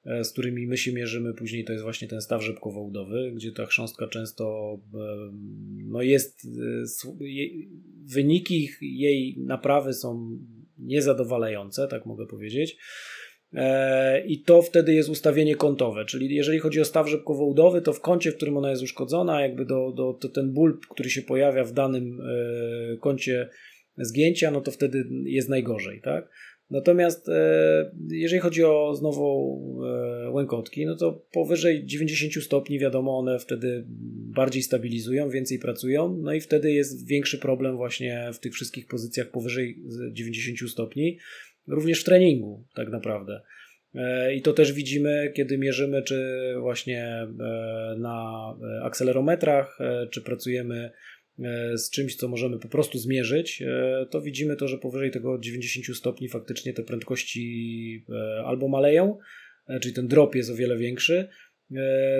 z którymi my się mierzymy później, to jest właśnie ten staw rzepkowo-udowy, gdzie ta chrząstka często e, no jest, e, wyniki jej naprawy są niezadowalające, tak mogę powiedzieć. I to wtedy jest ustawienie kątowe, czyli jeżeli chodzi o staw rzepkowo-udowy, to w kącie, w którym ona jest uszkodzona, jakby do, do, to ten ból, który się pojawia w danym kącie zgięcia, no to wtedy jest najgorzej, tak? Natomiast e, jeżeli chodzi o znowu e, łękotki, no to powyżej 90 stopni wiadomo, one wtedy bardziej stabilizują, więcej pracują, no i wtedy jest większy problem właśnie w tych wszystkich pozycjach powyżej 90 stopni, również w treningu tak naprawdę. E, I to też widzimy, kiedy mierzymy, czy właśnie na akcelerometrach, czy pracujemy z czymś, co możemy po prostu zmierzyć, e, to widzimy to, że powyżej tego 90 stopni faktycznie te prędkości e, albo maleją, czyli ten drop jest o wiele większy,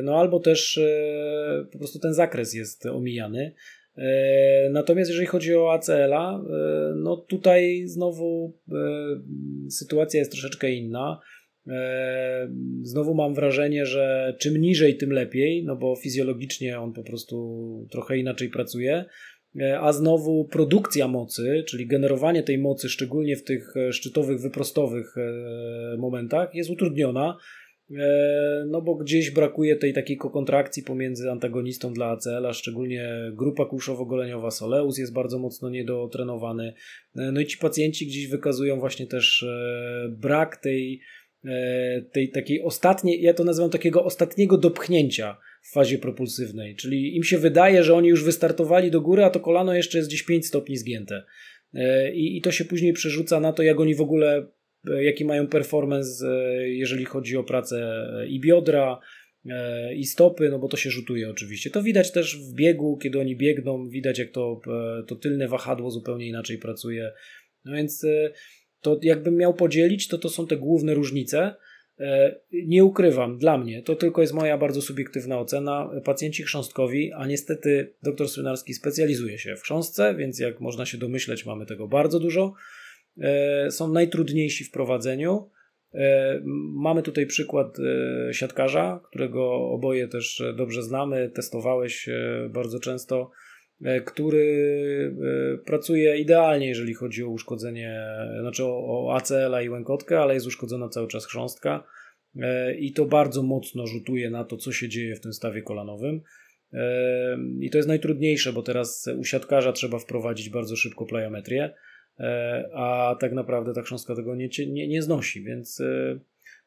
no albo też po prostu ten zakres jest omijany. Natomiast jeżeli chodzi o ACL-a, no tutaj znowu sytuacja jest troszeczkę inna. Znowu mam wrażenie, że czym niżej, tym lepiej, no bo fizjologicznie on po prostu trochę inaczej pracuje. a znowu produkcja mocy, czyli generowanie tej mocy, szczególnie w tych szczytowych, wyprostowych momentach, jest utrudniona E, no bo gdzieś brakuje tej takiej kontrakcji pomiędzy antagonistą dla ACL, a szczególnie grupa kulszowo-goleniowa Soleus jest bardzo mocno niedotrenowany. E, no i ci pacjenci gdzieś wykazują właśnie też e, brak tej, tej takiej ostatniej, ja to nazywam takiego ostatniego dopchnięcia w fazie propulsywnej, czyli im się wydaje, że oni już wystartowali do góry, a to kolano jeszcze jest gdzieś 5 stopni zgięte. I, I to się później przerzuca na to, jak oni w ogóle E, jaki mają performance, e, jeżeli chodzi o pracę e, i biodra, i stopy, no bo to się rzutuje oczywiście. To widać też w biegu, kiedy oni biegną, widać jak to, to tylne wahadło zupełnie inaczej pracuje. No więc to jakbym miał podzielić, to to są te główne różnice. Nie ukrywam, dla mnie, to tylko jest moja bardzo subiektywna ocena. Pacjenci chrząstkowi, a niestety dr Swynarski specjalizuje się w chrząstce, więc jak można się domyśleć, mamy tego bardzo dużo. E, są najtrudniejsi w prowadzeniu. E, mamy tutaj przykład e, siatkarza, którego oboje też dobrze znamy, testowałeś bardzo często, który pracuje idealnie, jeżeli chodzi o uszkodzenie, znaczy o ACL-a i łękotkę, ale jest uszkodzona cały czas chrząstka i to bardzo mocno rzutuje na to, co się dzieje w tym stawie kolanowym. I to jest najtrudniejsze, bo teraz u siatkarza trzeba wprowadzić bardzo szybko plyometrię E, a tak naprawdę ta książka tego nie, nie, nie znosi, więc, e,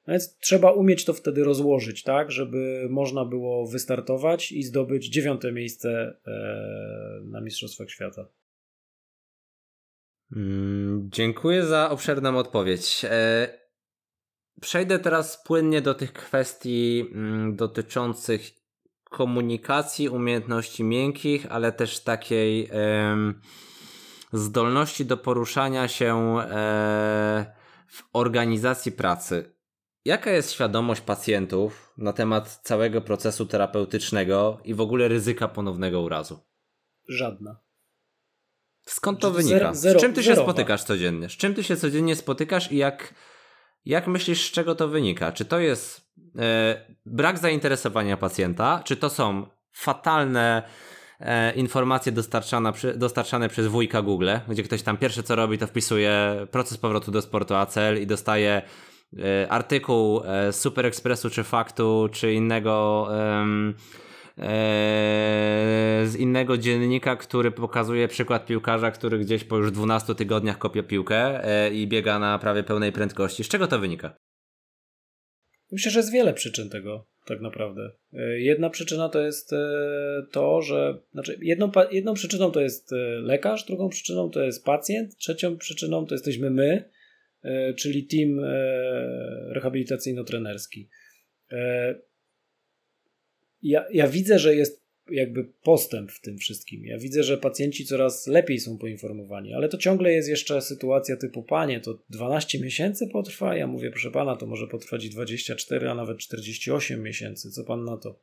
no więc trzeba umieć to wtedy rozłożyć, tak, żeby można było wystartować i zdobyć dziewiąte miejsce e, na Mistrzostwach Świata. Mm, dziękuję za obszerną odpowiedź. Przejdę teraz płynnie do tych kwestii mm, dotyczących komunikacji, umiejętności miękkich, ale też takiej zdolności do poruszania się e, w organizacji pracy. Jaka jest świadomość pacjentów na temat całego procesu terapeutycznego i w ogóle ryzyka ponownego urazu? Żadna. Skąd to wynika? Zero, z czym ty się zerowa. spotykasz codziennie? Z czym ty się codziennie spotykasz i jak, jak myślisz, z czego to wynika? Czy to jest e, brak zainteresowania pacjenta? Czy to są fatalne e, informacje dostarczane, dostarczane przez wujka Google, gdzie ktoś tam pierwsze co robi, to wpisuje proces powrotu do sportu ACL i dostaje artykuł e, Super Expressu czy Faktu, czy innego e, z innego dziennika, który pokazuje przykład piłkarza, który gdzieś po już 12 tygodniach kopie piłkę e, i biega na prawie pełnej prędkości. Z czego to wynika? Myślę, że jest wiele przyczyn tego tak naprawdę. E, jedna przyczyna to jest e, to, że znaczy jedną, jedną przyczyną to jest e, lekarz, drugą przyczyną to jest pacjent, trzecią przyczyną to jesteśmy my, czyli team rehabilitacyjno-trenerski. Ja, ja widzę, że jest jakby postęp w tym wszystkim. Ja widzę, że pacjenci coraz lepiej są poinformowani, ale to ciągle jest jeszcze sytuacja typu panie, to 12 miesięcy potrwa. Ja mówię, proszę pana, to może potrwać 24, a nawet 48 miesięcy. Co pan na to?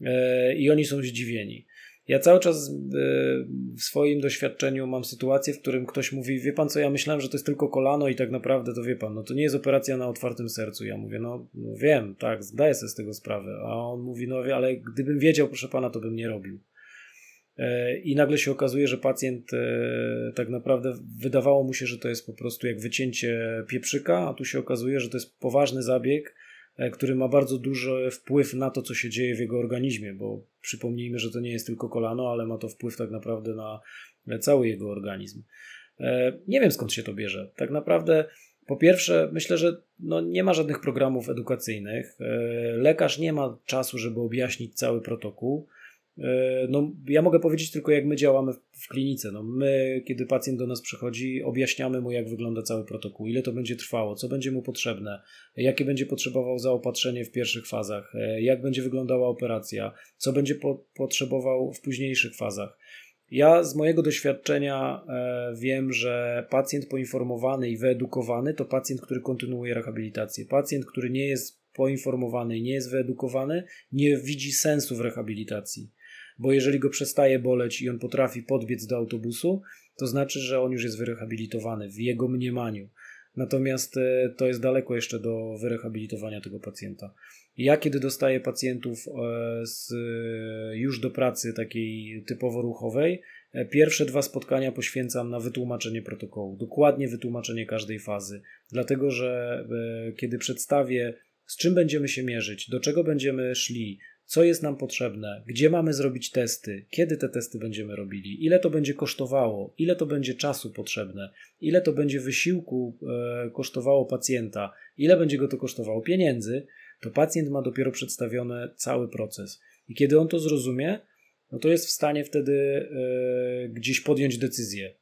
E, I oni są zdziwieni. Ja cały czas e, w swoim doświadczeniu mam sytuację, w którym ktoś mówi, wie pan co, ja myślałem, że to jest tylko kolano i tak naprawdę to wie pan, no to nie jest operacja na otwartym sercu. Ja mówię, no, no wiem, tak, zdaję sobie z tego sprawę. A on mówi, no ale gdybym wiedział, proszę pana, to bym nie robił. E, I nagle się okazuje, że pacjent e, tak naprawdę wydawało mu się, że to jest po prostu jak wycięcie pieprzyka, a tu się okazuje, że to jest poważny zabieg, który ma bardzo duży wpływ na to, co się dzieje w jego organizmie, bo przypomnijmy, że to nie jest tylko kolano, ale ma to wpływ tak naprawdę na cały jego organizm. E, nie wiem skąd się to bierze. Tak naprawdę, po pierwsze, myślę, że no nie ma żadnych programów edukacyjnych. E, lekarz nie ma czasu, żeby objaśnić cały protokół. E, no, ja mogę powiedzieć tylko, jak my działamy w klinice. No, my, kiedy pacjent do nas przychodzi, objaśniamy mu, jak wygląda cały protokół, ile to będzie trwało, co będzie mu potrzebne, jakie będzie potrzebował zaopatrzenie w pierwszych fazach, e, jak będzie wyglądała operacja, co będzie po potrzebował w późniejszych fazach. Ja z mojego doświadczenia e, wiem, że pacjent poinformowany i wyedukowany to pacjent, który kontynuuje rehabilitację. Pacjent, który nie jest poinformowany nie jest wyedukowany, nie widzi sensu w rehabilitacji bo jeżeli go przestaje boleć i on potrafi podbiec do autobusu, to znaczy, że on już jest wyrehabilitowany w jego mniemaniu. Natomiast e, to jest daleko jeszcze do wyrehabilitowania tego pacjenta. Ja, kiedy dostaję pacjentów e, z, już do pracy takiej typowo ruchowej, Pierwsze dwa spotkania poświęcam na wytłumaczenie protokołu, dokładnie wytłumaczenie każdej fazy, dlatego że kiedy przedstawię, z czym będziemy się mierzyć, do czego będziemy szli, co jest nam potrzebne, gdzie mamy zrobić testy, kiedy te testy będziemy robili, ile to będzie kosztowało, ile to będzie czasu potrzebne, ile to będzie wysiłku e, kosztowało pacjenta, ile będzie go to kosztowało pieniędzy, to pacjent ma dopiero przedstawiony cały proces. I kiedy on to zrozumie, no to jest w stanie wtedy e, gdzieś podjąć decyzję.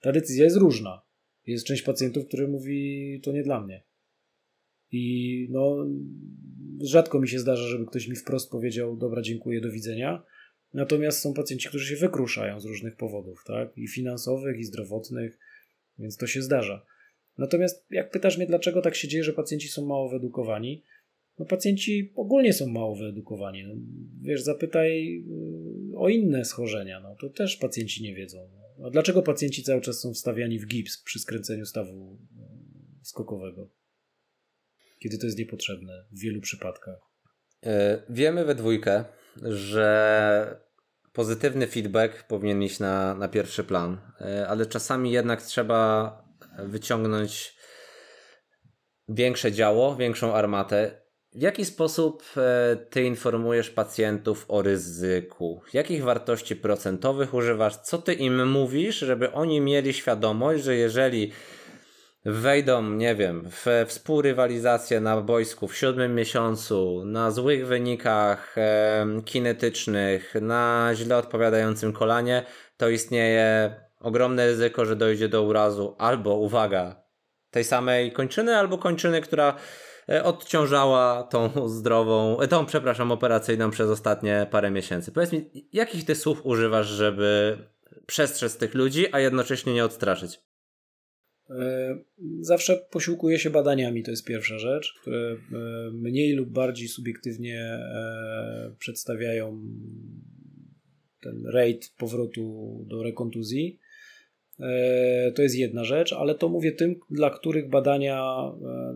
Ta decyzja jest różna. Jest część pacjentów, który mówi, to nie dla mnie. I no, rzadko mi się zdarza, żeby ktoś mi wprost powiedział: Dobra, dziękuję, do widzenia. Natomiast są pacjenci, którzy się wykruszają z różnych powodów, tak? I finansowych, i zdrowotnych, więc to się zdarza. Natomiast jak pytasz mnie, dlaczego tak się dzieje, że pacjenci są mało wyedukowani, no pacjenci ogólnie są mało wyedukowani. No, wiesz, zapytaj y, o inne schorzenia, no to też pacjenci nie wiedzą. A dlaczego pacjenci cały czas są wstawiani w gips przy skręceniu stawu y, skokowego? Kiedy to jest niepotrzebne w wielu przypadkach. E, wiemy we dwójkę, że pozytywny feedback powinien iść na, na pierwszy plan, e, ale czasami jednak trzeba wyciągnąć większe działo, większą armatę. W jaki sposób e, ty informujesz pacjentów o ryzyku? Jakich wartości procentowych używasz? Co ty im mówisz, żeby oni mieli świadomość, że jeżeli wejdą, nie wiem, w współrywalizację na boisku w siódmym miesiącu, na złych wynikach e, kinetycznych, na źle odpowiadającym kolanie, to istnieje ogromne ryzyko, że dojdzie do urazu albo, uwaga, tej samej kończyny, albo kończyny, która e, odciążała tą zdrową, e, tą, przepraszam, operacyjną przez ostatnie parę miesięcy. Powiedz mi, jakich ty słów używasz, żeby przestrzec tych ludzi, a jednocześnie nie odstraszyć? E, zawsze posiłkuję się badaniami, to jest pierwsza rzecz, które e, mniej lub bardziej subiektywnie e, przedstawiają ten rate powrotu do rekontuzji. To jest jedna rzecz, ale to mówię tym, dla których badania,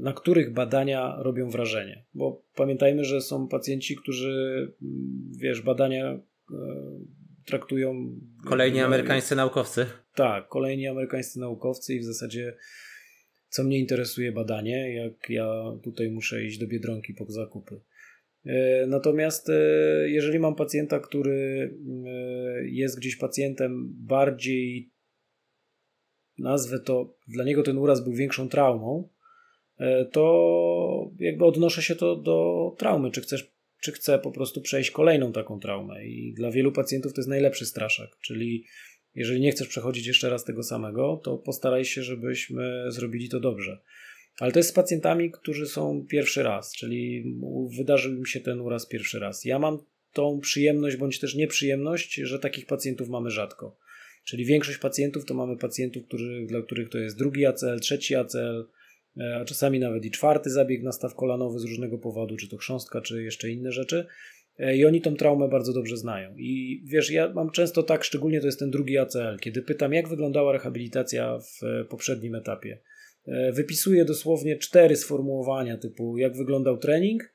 na których badania robią wrażenie. Bo pamiętajmy, że są pacjenci, którzy wiesz, badania traktują. Kolejni amerykańscy naukowcy. Tak, kolejni amerykańscy naukowcy i w zasadzie co mnie interesuje badanie, jak ja tutaj muszę iść do Biedronki po zakupy. E, natomiast e, jeżeli mam pacjenta, który e, jest gdzieś pacjentem bardziej, nazwę to, dla niego ten uraz był większą traumą, to jakby odnoszę się to do traumy. Czy chcesz czy chce po prostu przejść kolejną taką traumę. I dla wielu pacjentów to jest najlepszy straszak, czyli jeżeli nie chcesz przechodzić jeszcze raz tego samego, to postaraj się, żebyśmy zrobili to dobrze. Ale to jest z pacjentami, którzy są pierwszy raz, czyli wydarzył im się ten uraz pierwszy raz. Ja mam tą przyjemność bądź też nieprzyjemność, że takich pacjentów mamy rzadko. Czyli większość pacjentów to mamy pacjentów, którzy, dla których to jest drugi ACL, trzeci ACL, E, a czasami nawet i czwarty zabieg na staw kolanowy z różnego powodu, czy to chrząstka, czy jeszcze inne rzeczy. E, I oni tą traumę bardzo dobrze znają. I wiesz, ja mam często tak, szczególnie to jest ten drugi ACL, kiedy pytam, jak wyglądała rehabilitacja w e, poprzednim etapie. Wypisuję dosłownie cztery sformułowania, typu jak wyglądał trening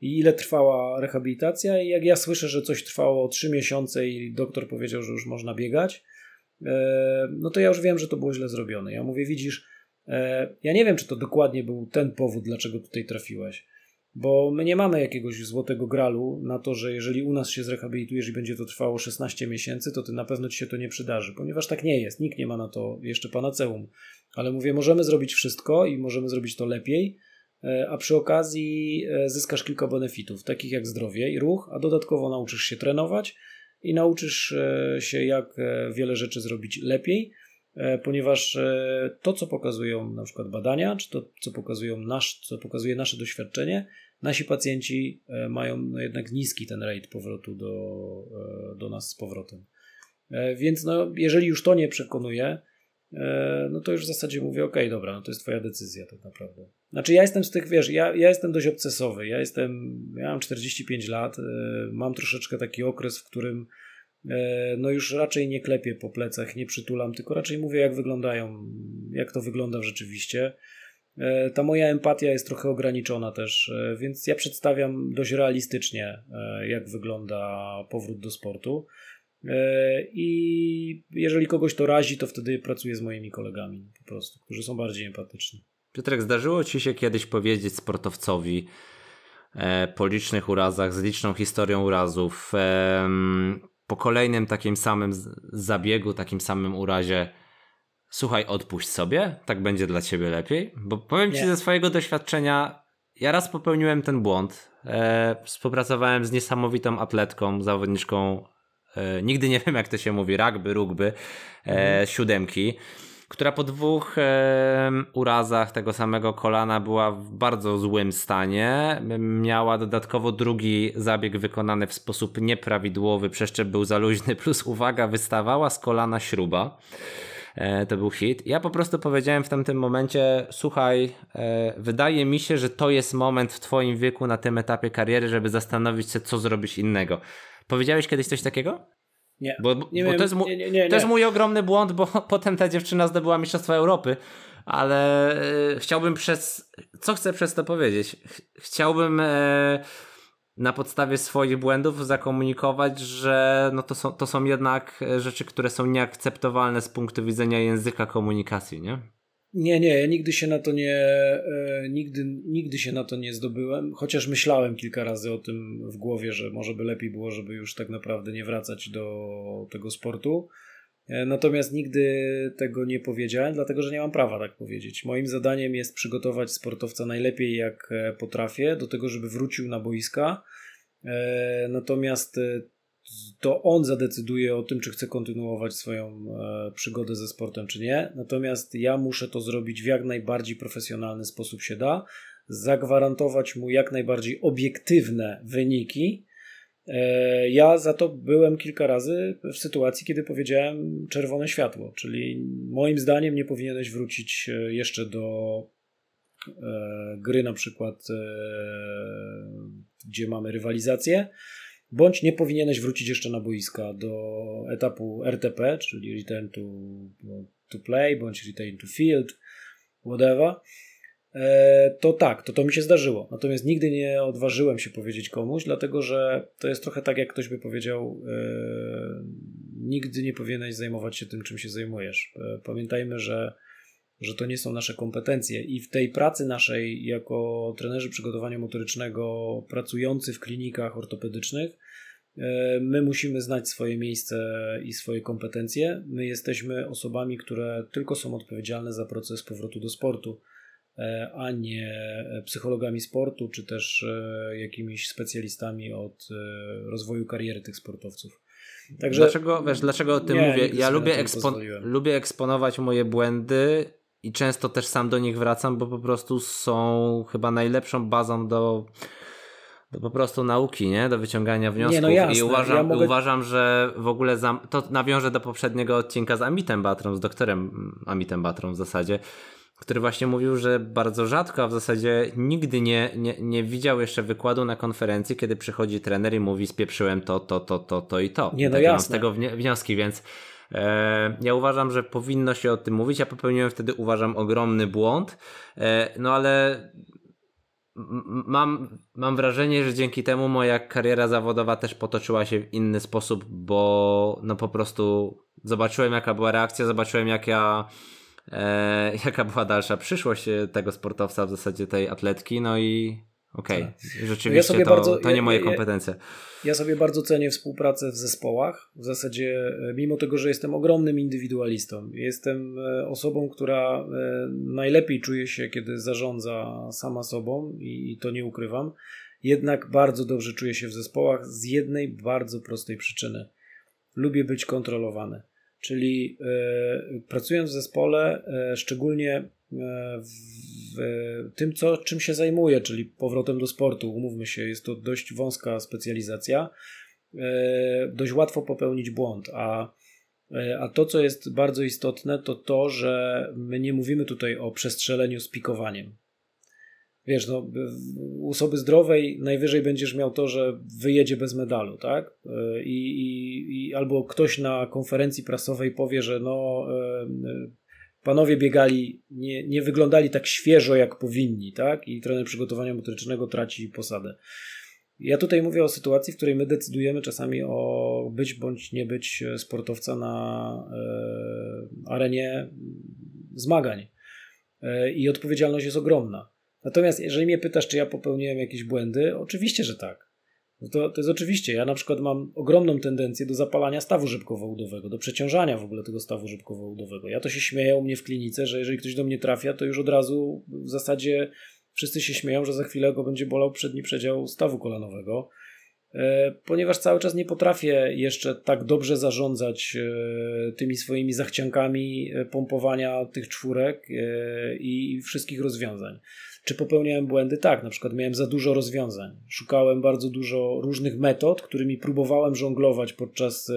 i ile trwała rehabilitacja. I jak ja słyszę, że coś trwało trzy miesiące i doktor powiedział, że już można biegać, no to ja już wiem, że to było źle zrobione. Ja mówię, widzisz, E, ja nie wiem, czy to dokładnie był ten powód, dlaczego tutaj trafiłeś. Bo my nie mamy jakiegoś złotego gralu na to, że jeżeli u nas się zrehabilitujesz i będzie to trwało 16 miesięcy, to ty na pewno ci się to nie przydarzy, ponieważ tak nie jest. Nikt nie ma na to jeszcze panaceum. Ale mówię, możemy zrobić wszystko i możemy zrobić to lepiej, e, a przy okazji e, zyskasz kilka benefitów, takich jak zdrowie i ruch, a dodatkowo nauczysz się trenować i nauczysz się, jak wiele rzeczy zrobić lepiej E, ponieważ e, to, co pokazują na przykład badania, czy to, co, pokazują nasz, co pokazuje nasze doświadczenie, nasi pacjenci e, mają no jednak niski ten rate powrotu do, do nas z powrotem. Więc no, jeżeli już to nie przekonuje, no to już w zasadzie mówię, ok, dobra, no to jest twoja decyzja tak naprawdę. Znaczy ja jestem z tych, wiesz, ja, ja jestem dość obcesowy, ja jestem, ja mam 45 lat, mam troszeczkę taki okres, w którym E, no już raczej nie klepię po plecach, nie przytulam, tylko raczej mówię, jak wyglądają, jak to wygląda rzeczywiście. E, ta moja empatia jest trochę ograniczona też, e, więc ja przedstawiam dość realistycznie, jak wygląda powrót do sportu. I jeżeli kogoś to razi, to wtedy pracuję z moimi kolegami po prostu, którzy są bardziej empatyczni. Piotrek, zdarzyło ci się kiedyś powiedzieć sportowcowi po licznych urazach, z liczną historią urazów, po kolejnym takim samym zabiegu, takim samym urazie, słuchaj, odpuść sobie, tak będzie dla ciebie lepiej. Bo powiem Nie. ci ze swojego doświadczenia, ja raz popełniłem ten błąd. E, współpracowałem z niesamowitą atletką, zawodniczką, e, nigdy nie wiem jak to się mówi, rugby, rugby, e, mhm. siódemki która po dwóch e, urazach tego samego kolana była w bardzo złym stanie. Miała dodatkowo drugi zabieg wykonany w sposób nieprawidłowy, przeszczep był za luźny, plus uwaga, wystawała z kolana śruba. E, to był hit. Ja po prostu powiedziałem w tamtym momencie: Słuchaj, e, wydaje mi się, że to jest moment w Twoim wieku na tym etapie kariery, żeby zastanowić się, co zrobić innego. Powiedziałeś kiedyś coś takiego? Nie. Bo, nie bo to, jest, nie, nie, nie, to jest mój ogromny błąd, bo potem ta dziewczyna zdobyła Mistrzostwa Europy, ale e, chciałbym przez. Co chcę przez to powiedzieć? Chciałbym e, na podstawie swoich błędów zakomunikować, że no to, są, to są jednak rzeczy, które są nieakceptowalne z punktu widzenia języka komunikacji, nie? Nie, nie, ja nigdy się na to nie, e, nigdy, nigdy się na to nie zdobyłem, chociaż myślałem kilka razy o tym w głowie, że może by lepiej było, żeby już tak naprawdę nie wracać do tego sportu. E, natomiast nigdy tego nie powiedziałem, dlatego że nie mam prawa tak powiedzieć. Moim zadaniem jest przygotować sportowca najlepiej jak e, potrafię do tego, żeby wrócił na boiska. Natomiast to on zadecyduje o tym, czy chce kontynuować swoją e, przygodę ze sportem, czy nie. Natomiast ja muszę to zrobić w jak najbardziej profesjonalny sposób się da, zagwarantować mu jak najbardziej obiektywne wyniki. E, ja za to byłem kilka razy w sytuacji, kiedy powiedziałem czerwone światło, czyli moim zdaniem nie powinieneś wrócić e, jeszcze do gry, na przykład, gdzie mamy rywalizację bądź nie powinieneś wrócić jeszcze na boiska do etapu RTP, czyli return to, to play, bądź return to field, whatever, e, to tak, to to mi się zdarzyło. Natomiast nigdy nie odważyłem się powiedzieć komuś, dlatego że to jest trochę tak, jak ktoś by powiedział, e, nigdy nie powinieneś zajmować się tym, czym się zajmujesz. E, pamiętajmy, że że to nie są nasze kompetencje. I w tej pracy naszej, jako trenerzy przygotowania motorycznego, pracujący w klinikach ortopedycznych, e, my musimy znać swoje miejsce i swoje kompetencje. My jesteśmy osobami, które tylko są odpowiedzialne za proces powrotu do sportu, e, a nie psychologami sportu, czy też e, jakimiś specjalistami od rozwoju kariery tych sportowców. Także dlaczego, wiesz, dlaczego o tym nie, mówię? Ja lubię, ekspo lubię eksponować moje błędy i często też sam do nich wracam, bo po prostu są chyba najlepszą bazą do, do po prostu nauki, nie? Do wyciągania wniosków. Nie, no jasne, I uważam, ja mogę... uważam, że w ogóle za, to nawiążę do poprzedniego odcinka z Amitem Batrą, z doktorem Amitem Batrą w zasadzie, który właśnie mówił, że bardzo rzadko, a w zasadzie nigdy nie, nie, nie widział jeszcze wykładu na konferencji, kiedy przychodzi trener i mówi spieprzyłem to, to, to, to, to i to. Nie, no jasne. Mam z tego wnioski, więc E, ja uważam, że powinno się o tym mówić. Ja popełniłem wtedy, uważam, ogromny błąd. E, no ale mam, mam wrażenie, że dzięki temu moja kariera zawodowa też potoczyła się w inny sposób, bo no po prostu zobaczyłem, jaka była reakcja, zobaczyłem, jak ja. E, jaka była dalsza przyszłość tego sportowca, w zasadzie tej atletki, no i okej, okay. Tak. rzeczywiście ja to, bardzo, to nie moje kompetencje. Ja, ja sobie bardzo cenię współpracę w zespołach. W zasadzie, e, mimo tego, że jestem ogromnym indywidualistą, jestem e, osobą, która e, najlepiej czuje się, kiedy zarządza sama sobą i, i to nie ukrywam. Jednak bardzo dobrze czuję się w zespołach z jednej bardzo prostej przyczyny. Lubię być kontrolowany. Czyli y, pracując w zespole, y, szczególnie w tym, co, czym się zajmuję, czyli powrotem do sportu. Umówmy się, jest to dość wąska specjalizacja. E, dość łatwo popełnić błąd, a, e, a to, co jest bardzo istotne, to to, że my nie mówimy tutaj o przestrzeleniu z pikowaniem. Wiesz, no, u osoby zdrowej najwyżej będziesz miał to, że wyjedzie bez medalu, tak? E, I, i, i albo ktoś na konferencji prasowej powie, że no, panowie biegali, nie, nie wyglądali tak świeżo, jak powinni, tak? I trener przygotowania motorycznego traci posadę. Ja tutaj mówię o sytuacji, w której my decydujemy czasami o być bądź nie być sportowca na e, arenie zmagań. E, I odpowiedzialność jest ogromna. Natomiast jeżeli mnie pytasz, czy ja popełniłem jakieś błędy, oczywiście, że tak. No to, to jest oczywiście. Ja na przykład mam ogromną tendencję do zapalania stawu żybkowo-udowego, do przeciążania w ogóle tego stawu żybkowo-udowego. Ja to się śmieję u mnie w klinice, że jeżeli ktoś do mnie trafia, to już od razu w zasadzie wszyscy się śmieją, że za chwilę go będzie bolał przedni przedział stawu kolanowego. E, ponieważ cały czas nie potrafię jeszcze tak dobrze zarządzać e, tymi swoimi zachciankami e, pompowania tych czwórek i wszystkich rozwiązań. Czy popełniałem błędy? Tak, na przykład miałem za dużo rozwiązań. Szukałem bardzo dużo różnych metod, którymi próbowałem żonglować podczas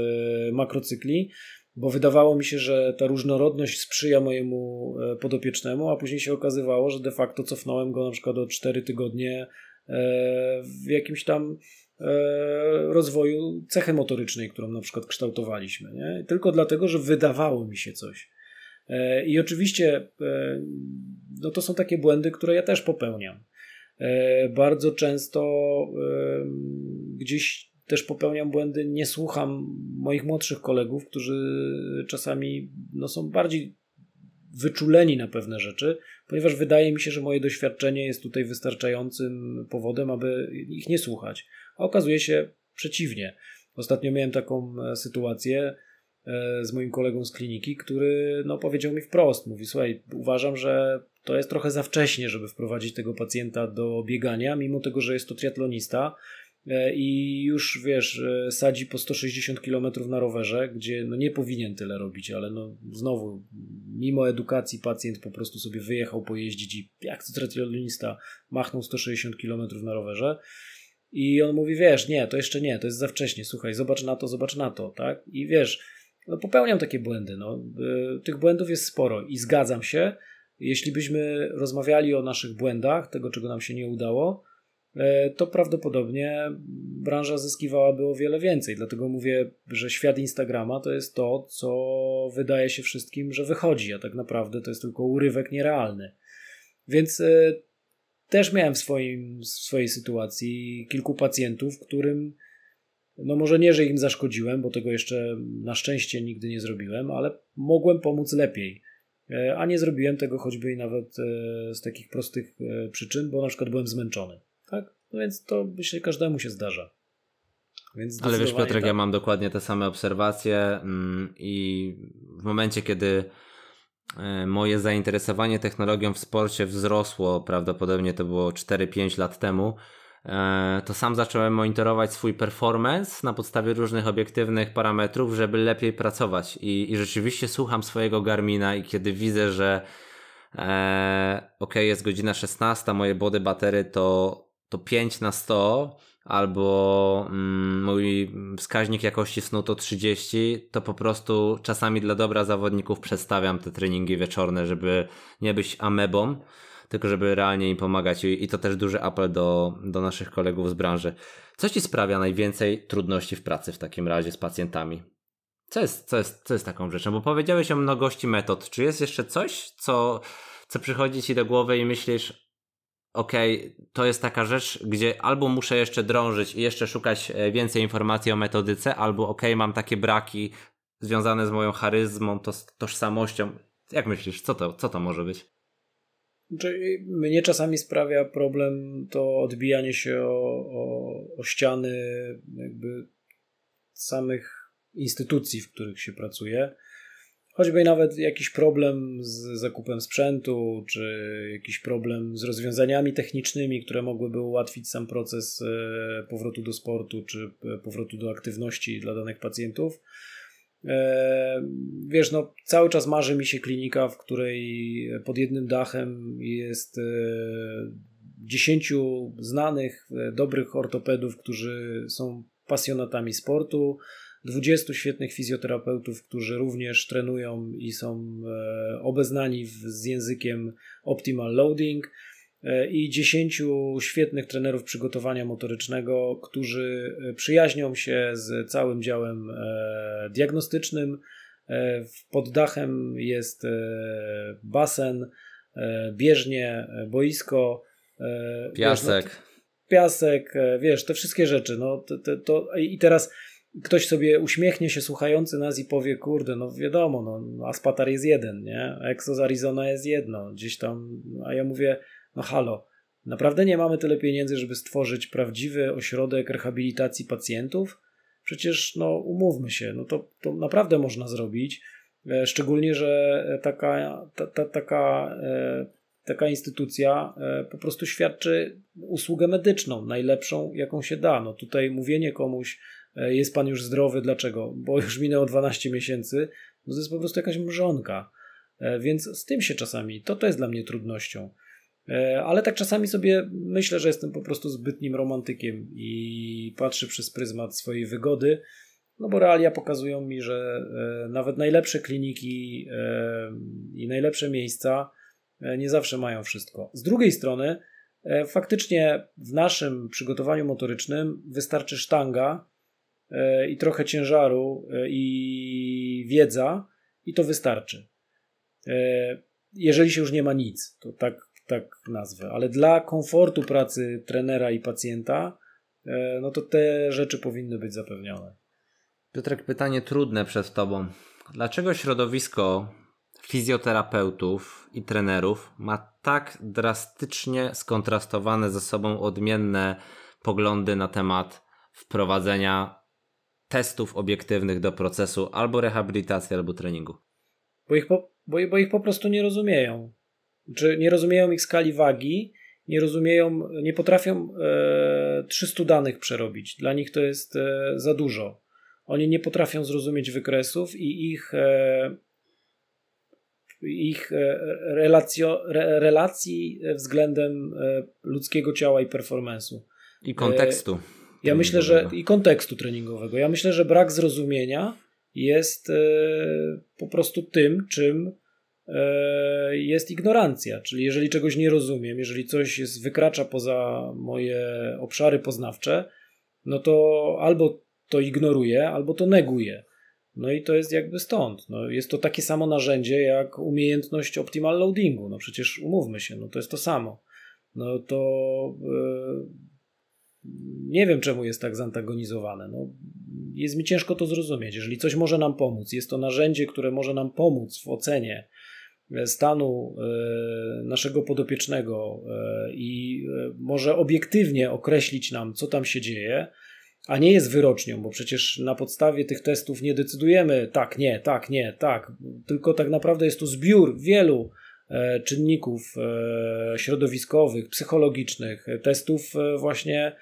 makrocykli, bo wydawało mi się, że ta różnorodność sprzyja mojemu podopiecznemu, a później się okazywało, że de facto cofnąłem go na przykład o 4 tygodnie w jakimś tam E, rozwoju cechy motorycznej, którą na przykład kształtowaliśmy. Nie? Tylko dlatego, że wydawało mi się coś. E, I oczywiście e, no to są takie błędy, które ja też popełniam. Bardzo często gdzieś też popełniam błędy, nie słucham moich młodszych kolegów, którzy czasami no, są bardziej wyczuleni na pewne rzeczy, ponieważ wydaje mi się, że moje doświadczenie jest tutaj wystarczającym powodem, aby ich nie słuchać. A okazuje się przeciwnie. Ostatnio miałem taką e, sytuację e, z moim kolegą z kliniki, który no, powiedział mi wprost, mówi słuchaj, uważam, że to jest trochę za wcześnie, żeby wprowadzić tego pacjenta do biegania, mimo tego, że jest to triatlonista e, i już wiesz, sadzi po 160 km na rowerze, gdzie no nie powinien tyle robić, ale no znowu, mimo edukacji pacjent po prostu sobie wyjechał pojeździć i jak to triatlonista machnął 160 km na rowerze. I on mówi, wiesz, nie, to jeszcze nie, to jest za wcześnie, słuchaj, zobacz na to, zobacz na to, tak? I wiesz, no popełniam takie błędy, no. Y, tych błędów jest sporo i zgadzam się, jeśli byśmy rozmawiali o naszych błędach, tego czego nam się nie udało, e, to prawdopodobnie branża zyskiwałaby o wiele więcej. Dlatego mówię, że świat Instagrama to jest to, co wydaje się wszystkim, że wychodzi, a tak naprawdę to jest tylko urywek nierealny. Więc e, też miałem w, swoim, w swojej sytuacji kilku pacjentów, którym, no może nie, że im zaszkodziłem, bo tego jeszcze na szczęście nigdy nie zrobiłem, ale mogłem pomóc lepiej. E, a nie zrobiłem tego choćby i nawet e, z takich prostych e, przyczyn, bo na przykład byłem zmęczony. Tak? No więc to myślę, każdemu się zdarza. Ale wiesz, Piotrek, tak. ja mam dokładnie te same obserwacje mm, i w momencie, kiedy moje zainteresowanie technologią w sporcie wzrosło, prawdopodobnie to było 4-5 lat temu, to sam zacząłem monitorować swój performance na podstawie różnych obiektywnych parametrów, żeby lepiej pracować. I, i rzeczywiście słucham swojego Garmina i kiedy widzę, że e, ok, jest godzina 16, moje body batery to, to 5 na 100, albo mm, mój wskaźnik jakości snu to 30, to po prostu czasami dla dobra zawodników przestawiam te treningi wieczorne, żeby nie być amebą, tylko żeby realnie im pomagać i, to też duży apel do, do naszych kolegów z branży. Co Ci sprawia najwięcej trudności w pracy w takim razie z pacjentami? Co jest, co jest, co jest taką rzeczą? Bo powiedziałeś o mnogości metod. Czy jest jeszcze coś, co, co przychodzi Ci do głowy i myślisz, okej, okay, to jest taka rzecz, gdzie albo muszę jeszcze drążyć i jeszcze szukać e, więcej informacji o metodyce, albo okej, okay, mam takie braki związane z moją charyzmą, to, tożsamością. Jak myślisz, co to, co to może być? Czyli mnie czasami sprawia problem to odbijanie się o, o, o ściany jakby samych instytucji, w których się pracuje choćby nawet jakiś problem z zakupem sprzętu, czy jakiś problem z rozwiązaniami technicznymi, które mogłyby ułatwić sam proces e, powrotu do sportu, czy e, powrotu do aktywności dla danych pacjentów. E, wiesz, no, cały czas marzy mi się klinika, w której pod jednym dachem jest dziesięciu znanych, dobrych ortopedów, którzy są pasjonatami sportu, 20 świetnych fizjoterapeutów, którzy również trenują i są e, obeznani z językiem Optimal Loading. e, i 10 świetnych trenerów przygotowania motorycznego, którzy e, przyjaźnią się z całym działem diagnostycznym. Pod dachem jest basen, bieżnie, boisko. Piasek. Wiesz, no, piasek, e, wiesz, te wszystkie rzeczy. No, to, to, to, I teraz ktoś sobie uśmiechnie się słuchający nas i powie, kurde, no wiadomo, no, Aspatar jest jeden, nie? Exo z Arizona jest jedno, gdzieś tam, a ja mówię, no halo, naprawdę nie mamy tyle pieniędzy, żeby stworzyć prawdziwy ośrodek rehabilitacji pacjentów? Przecież, no umówmy się, no to, to naprawdę można zrobić, e, szczególnie, że taka, ta, ta, taka e, taka instytucja e, po prostu świadczy usługę medyczną, najlepszą, jaką się da. No tutaj mówienie komuś, jest pan już zdrowy, dlaczego? Bo już minęło 12 miesięcy, no to jest po prostu jakaś mrzonka. Więc z tym się czasami, to to jest dla mnie trudnością. Ale tak czasami sobie myślę, że jestem po prostu zbytnim romantykiem i patrzę przez pryzmat swojej wygody, no bo realia pokazują mi, że nawet najlepsze kliniki i najlepsze miejsca E, nie zawsze mają wszystko. Z drugiej strony, e, faktycznie w naszym przygotowaniu motorycznym wystarczy sztanga e, i trochę ciężaru i wiedza, i to wystarczy. Jeżeli się już nie ma nic, to tak, tak nazwę, ale dla komfortu pracy trenera i pacjenta, no to te rzeczy powinny być zapewnione. Piotrek, pytanie trudne przed Tobą. Dlaczego środowisko fizjoterapeutów i trenerów ma tak drastycznie skontrastowane ze sobą odmienne poglądy na temat wprowadzenia testów obiektywnych do procesu albo rehabilitacji, albo treningu. Bo ich po, bo, bo ich po prostu nie rozumieją. Czy nie rozumieją ich skali wagi, nie rozumieją, nie potrafią e, 300 danych przerobić. Dla nich to jest e, za dużo. Oni nie potrafią zrozumieć wykresów i ich e, ich e, relacjo, relacji względem e, ludzkiego ciała i performance'u. I kontekstu. Ja myślę, że i kontekstu treningowego. Ja myślę, że brak zrozumienia jest e, po prostu tym, czym jest ignorancja. Czyli jeżeli czegoś nie rozumiem, jeżeli coś jest, wykracza poza moje obszary poznawcze, no to albo to ignoruję, albo to neguję. No i to jest jakby stąd. No jest to takie samo narzędzie jak umiejętność optimal loadingu. No przecież umówmy się, no to jest to samo. No to yy, nie wiem czemu jest tak zantagonizowane. No, jest mi ciężko to zrozumieć. Jeżeli coś może nam pomóc, jest to narzędzie, które może nam pomóc w ocenie stanu e, naszego podopiecznego i może obiektywnie określić nam, co tam się dzieje, a nie jest wyrocznią, bo przecież na podstawie tych testów nie decydujemy tak, nie, tak, nie, tak, tylko tak naprawdę jest to zbiór wielu e, czynników e, środowiskowych, psychologicznych, testów e, właśnie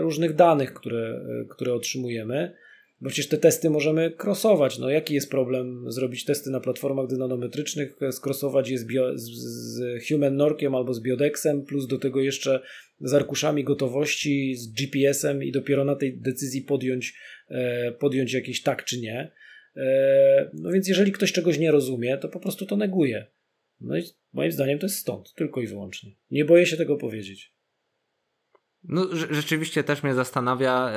różnych danych, które, które otrzymujemy. Bo przecież te testy możemy crossować. No jaki jest problem zrobić testy na platformach dynanometrycznych, skrosować je z, bio, z, z Human Norkiem albo z Biodexem, plus do tego jeszcze z arkuszami gotowości, z GPS-em i dopiero na tej decyzji podjąć, e, podjąć jakieś tak czy nie. E, no więc jeżeli ktoś czegoś nie rozumie, to po prostu to neguje. No i moim zdaniem to jest stąd, tylko i wyłącznie. Nie boję się tego powiedzieć. No, rzeczywiście też mnie zastanawia.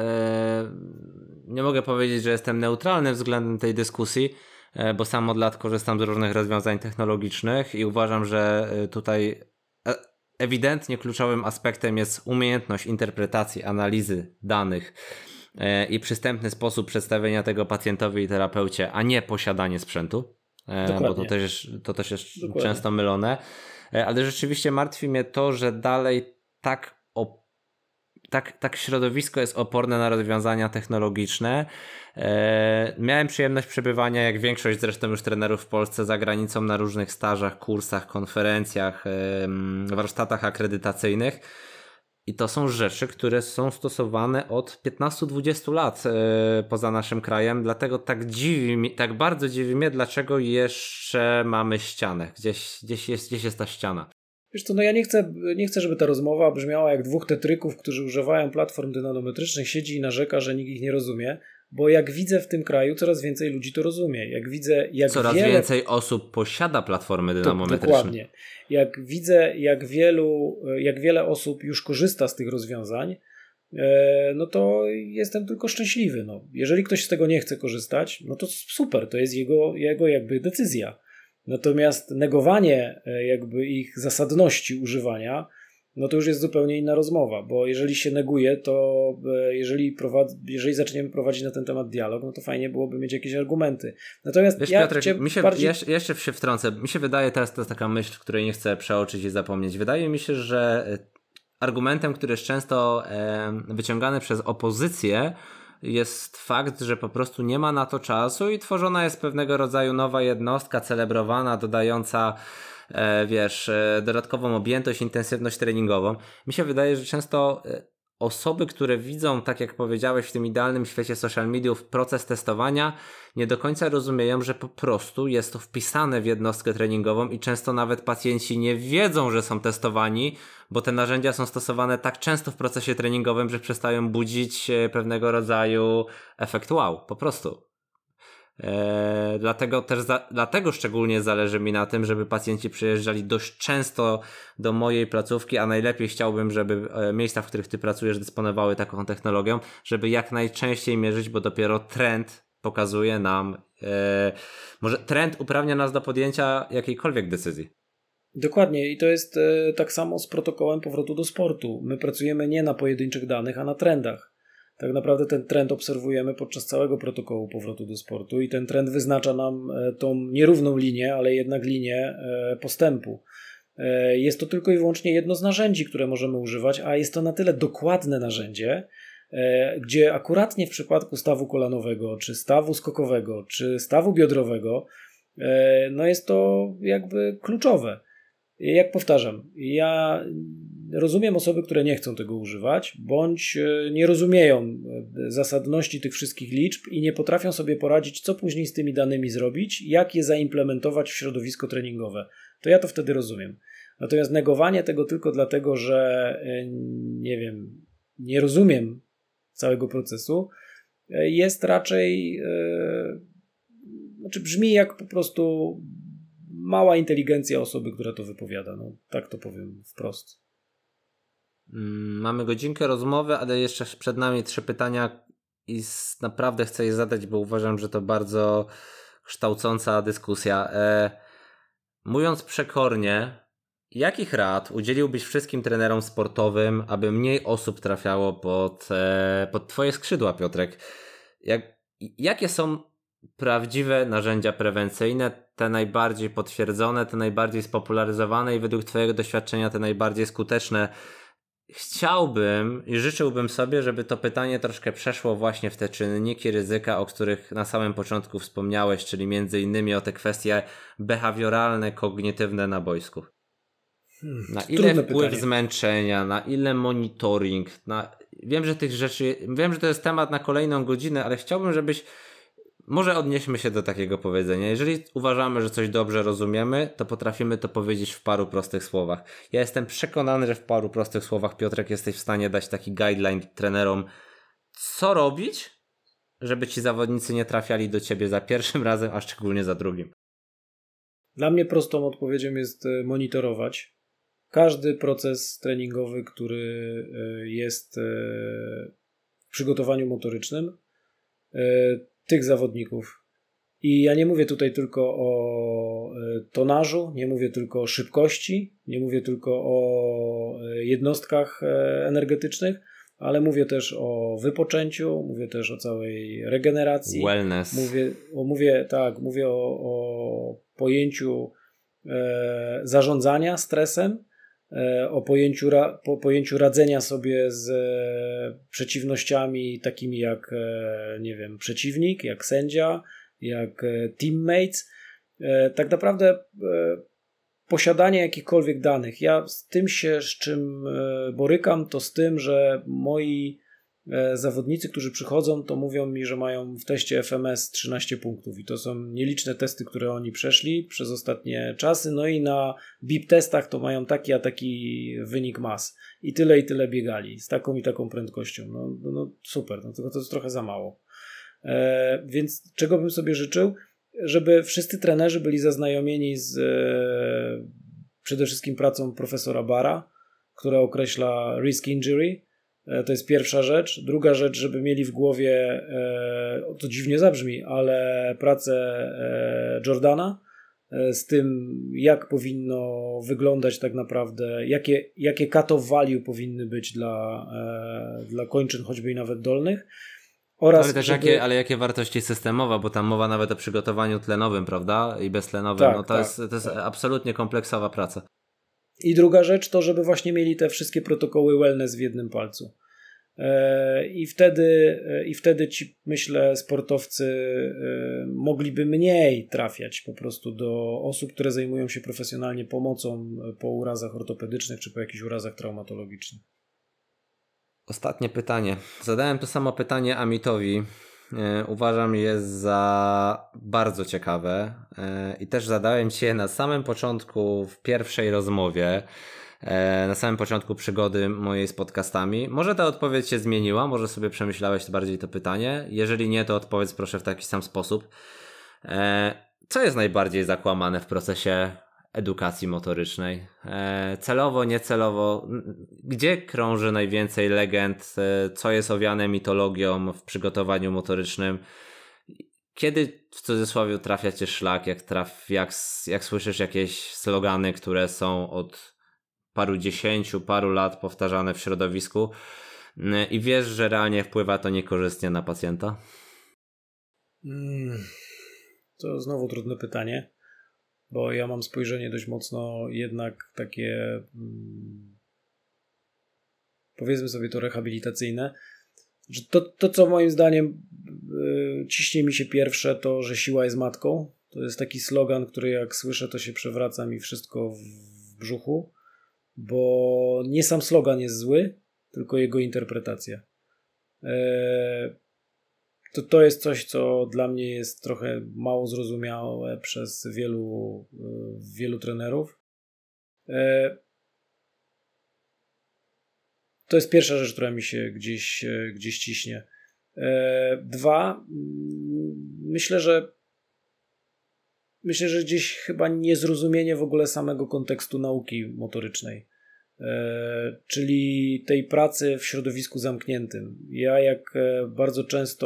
E, nie mogę powiedzieć, że jestem neutralny względem tej dyskusji, e, bo sam od lat korzystam z różnych rozwiązań technologicznych i uważam, że e, tutaj ewidentnie kluczowym aspektem jest umiejętność interpretacji, analizy danych i przystępny sposób przedstawienia tego pacjentowi i terapeucie, a nie posiadanie sprzętu. Dokładnie. Bo to też, to też jest Dokładnie. często mylone. Ale rzeczywiście martwi mnie to, że dalej tak tak, tak środowisko jest oporne na rozwiązania technologiczne. E, miałem przyjemność przebywania, jak większość zresztą już trenerów w Polsce, za granicą na różnych stażach, kursach, konferencjach, e, warsztatach akredytacyjnych. I to są rzeczy, które są stosowane od 15-20 lat e, poza naszym krajem, dlatego tak dziwi tak bardzo dziwi mnie, dlaczego jeszcze mamy ścianę. Gdzieś, gdzieś, jest, gdzieś jest ta ściana. Wiesz co, no ja nie chcę, nie chcę, żeby ta rozmowa brzmiała jak dwóch tetryków, którzy używają platform dynanometrycznych, siedzi i narzeka, że nikt ich nie rozumie, bo jak widzę w tym kraju, coraz więcej ludzi to rozumie. Jak widzę, jak coraz wiele... więcej osób posiada platformy dynamometryczne. To, dokładnie. Jak widzę, jak wielu, jak wiele osób już korzysta z tych rozwiązań, e, no to jestem tylko szczęśliwy. No, jeżeli ktoś z tego nie chce korzystać, no to super, to jest jego, jego jakby decyzja. Natomiast negowanie e, jakby ich zasadności używania no to już jest zupełnie inna rozmowa, bo jeżeli się neguje, to e, jeżeli, prowad- jeżeli zaczniemy prowadzić na ten temat dialog, no to fajnie byłoby mieć jakieś argumenty. Natomiast Wiesz, ja Piotrek, mi się, bardziej... jeszcze, jeszcze się wtrącę, mi się wydaje, teraz to jest taka myśl, której nie chcę przeoczyć i zapomnieć, wydaje mi się, że e, argumentem, który jest często wyciągany przez opozycję, jest fakt, że po prostu nie ma na to czasu i tworzona jest pewnego rodzaju nowa jednostka celebrowana, dodająca e, wiesz, e, dodatkową objętość, intensywność treningową. Mi się wydaje, że często e, osoby, które widzą, tak jak powiedziałeś, w tym idealnym świecie social mediów proces testowania, nie do końca rozumieją, że po prostu jest to wpisane w jednostkę treningową i często nawet pacjenci nie wiedzą, że są testowani, bo te narzędzia są stosowane tak często w procesie treningowym, że przestają budzić pewnego rodzaju efekt wow, po prostu. Eee, dlatego też za, dlatego szczególnie zależy mi na tym, żeby pacjenci przyjeżdżali dość często do mojej placówki, a najlepiej chciałbym, żeby e, miejsca, w których ty pracujesz, dysponowały taką technologią, żeby jak najczęściej mierzyć, bo dopiero trend pokazuje nam, e, może trend uprawnia nas do podjęcia jakiejkolwiek decyzji. Dokładnie i to jest e, tak samo z protokołem powrotu do sportu. My pracujemy nie na pojedynczych danych, a na trendach. Tak naprawdę ten trend obserwujemy podczas całego protokołu powrotu do sportu i ten trend wyznacza nam e, tą nierówną linię, ale jednak linię e, postępu. E, jest to tylko i wyłącznie jedno z narzędzi, które możemy używać, a jest to na tyle dokładne narzędzie, gdzie akuratnie w przypadku stawu kolanowego, czy stawu skokowego, czy stawu biodrowego, no jest to jakby kluczowe. Jak powtarzam, ja rozumiem osoby, które nie chcą tego używać, bądź e, nie rozumieją e, zasadności tych wszystkich liczb i nie potrafią sobie poradzić, co później z tymi danymi zrobić, jak je zaimplementować w środowisko treningowe. To ja to wtedy rozumiem. Natomiast negowanie tego tylko dlatego, że e, nie wiem, nie rozumiem całego procesu, jest raczej, znaczy brzmi jak po prostu mała inteligencja osoby, która to wypowiada. No, tak to powiem wprost. Mm, mamy godzinkę rozmowy, ale jeszcze przed nami trzy pytania i naprawdę chcę je zadać, bo uważam, że to bardzo kształcąca dyskusja. E, mówiąc przekornie, jakich rad udzieliłbyś wszystkim trenerom sportowym, aby mniej osób trafiało pod, e, pod Twoje skrzydła, Piotrek? Jak, jakie są prawdziwe narzędzia prewencyjne, te najbardziej potwierdzone, te najbardziej spopularyzowane i według Twojego doświadczenia te najbardziej skuteczne? Chciałbym i życzyłbym sobie, żeby to pytanie troszkę przeszło właśnie w te czynniki ryzyka, o których na samym początku wspomniałeś, czyli między innymi o te kwestie behawioralne, kognitywne na boisku. Hmm, na ile wpływ pytanie. zmęczenia, na ile monitoring, na... wiem, że tych rzeczy, wiem, że to jest temat na kolejną godzinę, ale chciałbym, żebyś może odnieśmy się do takiego powiedzenia. Jeżeli uważamy, że coś dobrze rozumiemy, to potrafimy to powiedzieć w paru prostych słowach. Ja jestem przekonany, że w paru prostych słowach, Piotrek, jesteś w stanie dać taki guideline trenerom, co robić, żeby ci zawodnicy nie trafiali do ciebie za pierwszym razem, a szczególnie za drugim. Dla mnie prostą odpowiedzią jest e, monitorować każdy proces treningowy, który e, jest e, w przygotowaniu motorycznym tych zawodników. I ja nie mówię tutaj tylko o e, tonażu, nie mówię tylko o szybkości, nie mówię tylko o e, jednostkach e, energetycznych, ale mówię też o wypoczęciu, mówię też o całej regeneracji. Wellness. Mówię, o, mówię tak, mówię o, o pojęciu e, zarządzania stresem, o pojęciu, po pojęciu radzenia sobie z e, przeciwnościami takimi jak, e, nie wiem, przeciwnik, jak sędzia, jak teammates. Tak naprawdę posiadanie jakichkolwiek danych. Ja z tym się, z czym borykam, to z tym, że moi E, zawodnicy, którzy przychodzą, to mówią mi, że mają w teście FMS 13 punktów i to są nieliczne testy, które oni przeszli przez ostatnie czasy, no i na BIP testach to mają taki a taki wynik mas i tyle i tyle biegali z taką i taką prędkością. No, no, no super, no tylko to jest trochę za mało. E, więc czego bym sobie życzył? Żeby wszyscy trenerzy byli zaznajomieni z e, przede wszystkim pracą profesora Bara, która określa risk injury, E, to jest pierwsza rzecz. Druga rzecz, żeby mieli w głowie, e, to dziwnie zabrzmi, ale pracę e, Jordana, e, z tym, jak powinno wyglądać tak naprawdę, jakie, jakie cut of value powinny być dla, e, dla kończyn, choćby i nawet dolnych. Oraz ale też żeby... jakie, ale jakie wartości systemowe, bo tam mowa nawet o przygotowaniu tlenowym, prawda? I beztlenowym. Tak, no to, tak, jest, to jest tak. absolutnie kompleksowa praca. I druga rzecz to, żeby właśnie mieli te wszystkie protokoły wellness w jednym palcu. E, I wtedy, e, I wtedy ci, myślę, sportowcy e, mogliby mniej trafiać po prostu do osób, które zajmują się profesjonalnie pomocą po urazach ortopedycznych czy po jakichś urazach traumatologicznych. Ostatnie pytanie. Zadałem to samo pytanie Amitowi. Uważam je za bardzo ciekawe i też zadałem je na samym początku w pierwszej rozmowie. E, na samym początku przygody mojej z podcastami. Może ta odpowiedź się zmieniła, może sobie przemyślałeś bardziej to pytanie. Jeżeli nie, to odpowiedz proszę w taki sam sposób. E, co jest najbardziej zakłamane w procesie edukacji motorycznej? E, celowo, niecelowo? Gdzie krąży najwięcej legend? Co jest owiane mitologią w przygotowaniu motorycznym? Kiedy w cudzysłowie trafia cię szlak, jak, traf, jak, jak słyszysz jakieś slogany, które są od paru dziesięciu, paru lat powtarzane w środowisku mm, i wiesz, że realnie wpływa to niekorzystnie na pacjenta? Hmm, to znowu trudne pytanie, bo ja mam spojrzenie dość mocno jednak takie hmm, powiedzmy sobie to rehabilitacyjne. Że to, to, co moim zdaniem yy, ciśnie mi się pierwsze, to, że siła jest matką. To jest taki slogan, który jak słyszę, to się przewraca mi wszystko w, brzuchu bo nie sam slogan jest zły, tylko jego interpretacja. E, to, to jest coś, co dla mnie jest trochę mało zrozumiałe przez wielu, e, wielu trenerów. E, to jest pierwsza rzecz, która mi się gdzieś, gdzieś ciśnie. Dwa, myślę, że myślę, że gdzieś chyba niezrozumienie w ogóle samego kontekstu nauki motorycznej, e, czyli tej pracy w środowisku zamkniętym. Ja jak e, bardzo często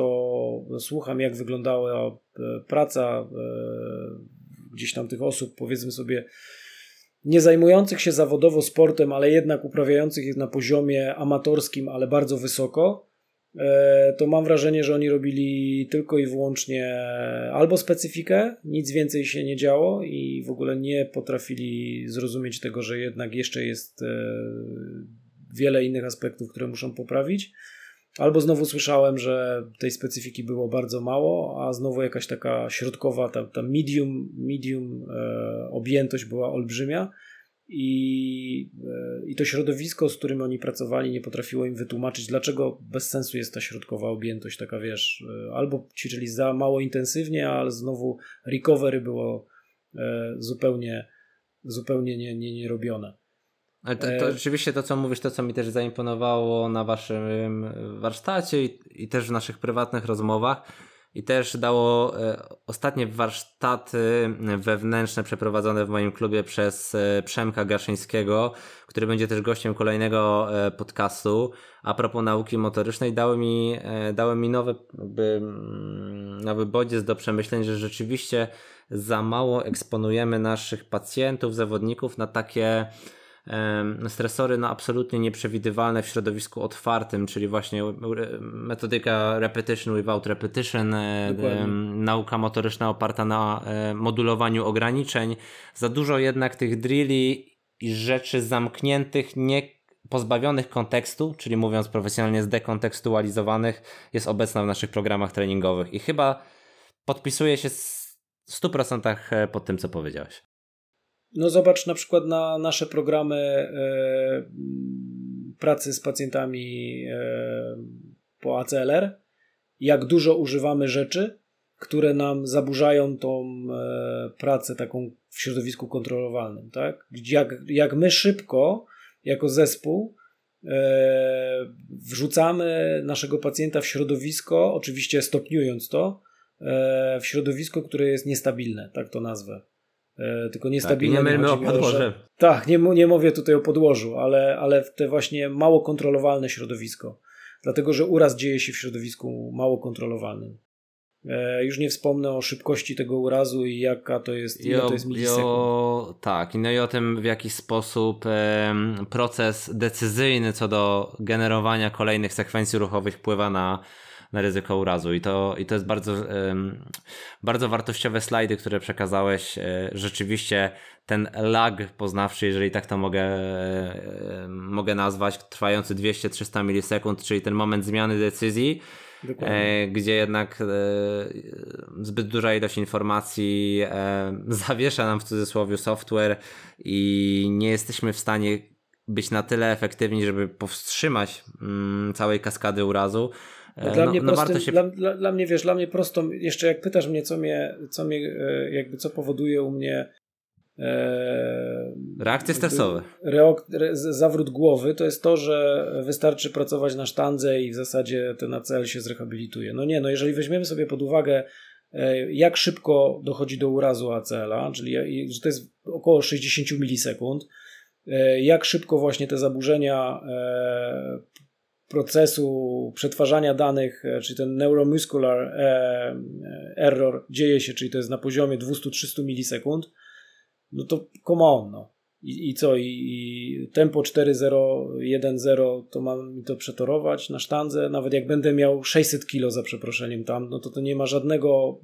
słucham, jak wyglądała e, praca gdzieś tam tych osób, powiedzmy sobie, nie zajmujących się zawodowo sportem, ale jednak uprawiających je na poziomie amatorskim, ale bardzo wysoko, E, to mam wrażenie, że oni robili tylko i wyłącznie albo specyfikę, nic więcej się nie działo i w ogóle nie potrafili zrozumieć tego, że jednak jeszcze jest e, wiele innych aspektów, które muszą poprawić. Albo znowu słyszałem, że tej specyfiki było bardzo mało, a znowu jakaś taka środkowa, ta, ta medium, medium e, objętość była olbrzymia i, e, i to środowisko, z którym oni pracowali, nie potrafiło im wytłumaczyć, dlaczego bez sensu jest ta środkowa objętość, taka wiesz, e, albo ćwiczyli za mało intensywnie, ale znowu recovery było e, zupełnie, zupełnie nie, nie, nie robione. Ale to, to rzeczywiście to, co mówisz, to, co mi też zaimponowało na waszym warsztacie i, i też w naszych prywatnych rozmowach, i też dało e, ostatnie warsztaty wewnętrzne przeprowadzone w moim klubie przez e, Przemka Gaszyńskiego, który będzie też gościem kolejnego e, podcastu. A propos nauki motorycznej, dały mi, dały mi nowy, jakby, mm, nowy bodziec do przemyśleń, że rzeczywiście za mało eksponujemy naszych pacjentów, zawodników na takie stresory no, absolutnie nieprzewidywalne w środowisku otwartym, czyli właśnie metodyka repetition without repetition, e, nauka motoryczna oparta na e, modulowaniu ograniczeń. Za dużo jednak tych drilli i rzeczy zamkniętych, nie pozbawionych kontekstu, czyli mówiąc profesjonalnie zdekontekstualizowanych, jest obecna w naszych programach treningowych i chyba podpisuje się w 100% e, pod tym, co powiedziałeś. No zobacz na przykład na nasze programy e, pracy z pacjentami e, po ACLR, jak dużo używamy rzeczy, które nam zaburzają tą e, pracę taką w środowisku kontrolowalnym. Tak? Jak, jak my szybko, jako zespół, wrzucamy naszego pacjenta w środowisko, oczywiście stopniując to, w środowisko, które jest niestabilne, tak to nazwę. E, tylko niestabilne. Tak, nie mylmy o podłoże. Że, tak, nie, nie mówię tutaj o podłożu, ale, ale w te właśnie mało kontrolowalne środowisko. Dlatego, że uraz dzieje się w środowisku mało kontrolowalnym. E, już nie wspomnę o szybkości tego urazu i jaka to jest, ile to jest milisekund. O, tak, no i o tym w jaki sposób e, proces decyzyjny co do generowania kolejnych sekwencji ruchowych wpływa na, na ryzyko urazu. I to, i to jest bardzo, bardzo wartościowe slajdy, które przekazałeś. E, rzeczywiście ten lag poznawczy, jeżeli tak to mogę, e, mogę nazwać, trwający 200-300 milisekund, czyli ten moment zmiany decyzji e, gdzie jednak e, zbyt duża ilość informacji e, zawiesza nam w cudzysłowie software i nie jesteśmy w stanie być na tyle efektywni, żeby powstrzymać mm, całej kaskady urazu. No, dla, no, mnie no prostym, się... dla, dla, dla, mnie, wiesz, dla mnie prosto, jeszcze jak pytasz mnie, co mnie, co mnie e, jakby, co powoduje u mnie e, Reakcje stresowe. Reok, re, zawrót głowy to jest to, że wystarczy pracować na sztandze i w zasadzie ten ACL się zrehabilituje. No nie, no jeżeli weźmiemy sobie pod uwagę, e, jak szybko dochodzi do urazu ACL-a, czyli że to jest około 60 milisekund, e, jak szybko właśnie te zaburzenia e, procesu przetwarzania danych, czyli ten neuromuscular error dzieje się, czyli to jest na poziomie 200-300 milisekund, no to come on, no. I, i co? I, i tempo 4.0, to mam mi to przetorować na sztandze. Nawet jak będę miał 600 kilo za przeproszeniem tam, no to to nie ma żadnego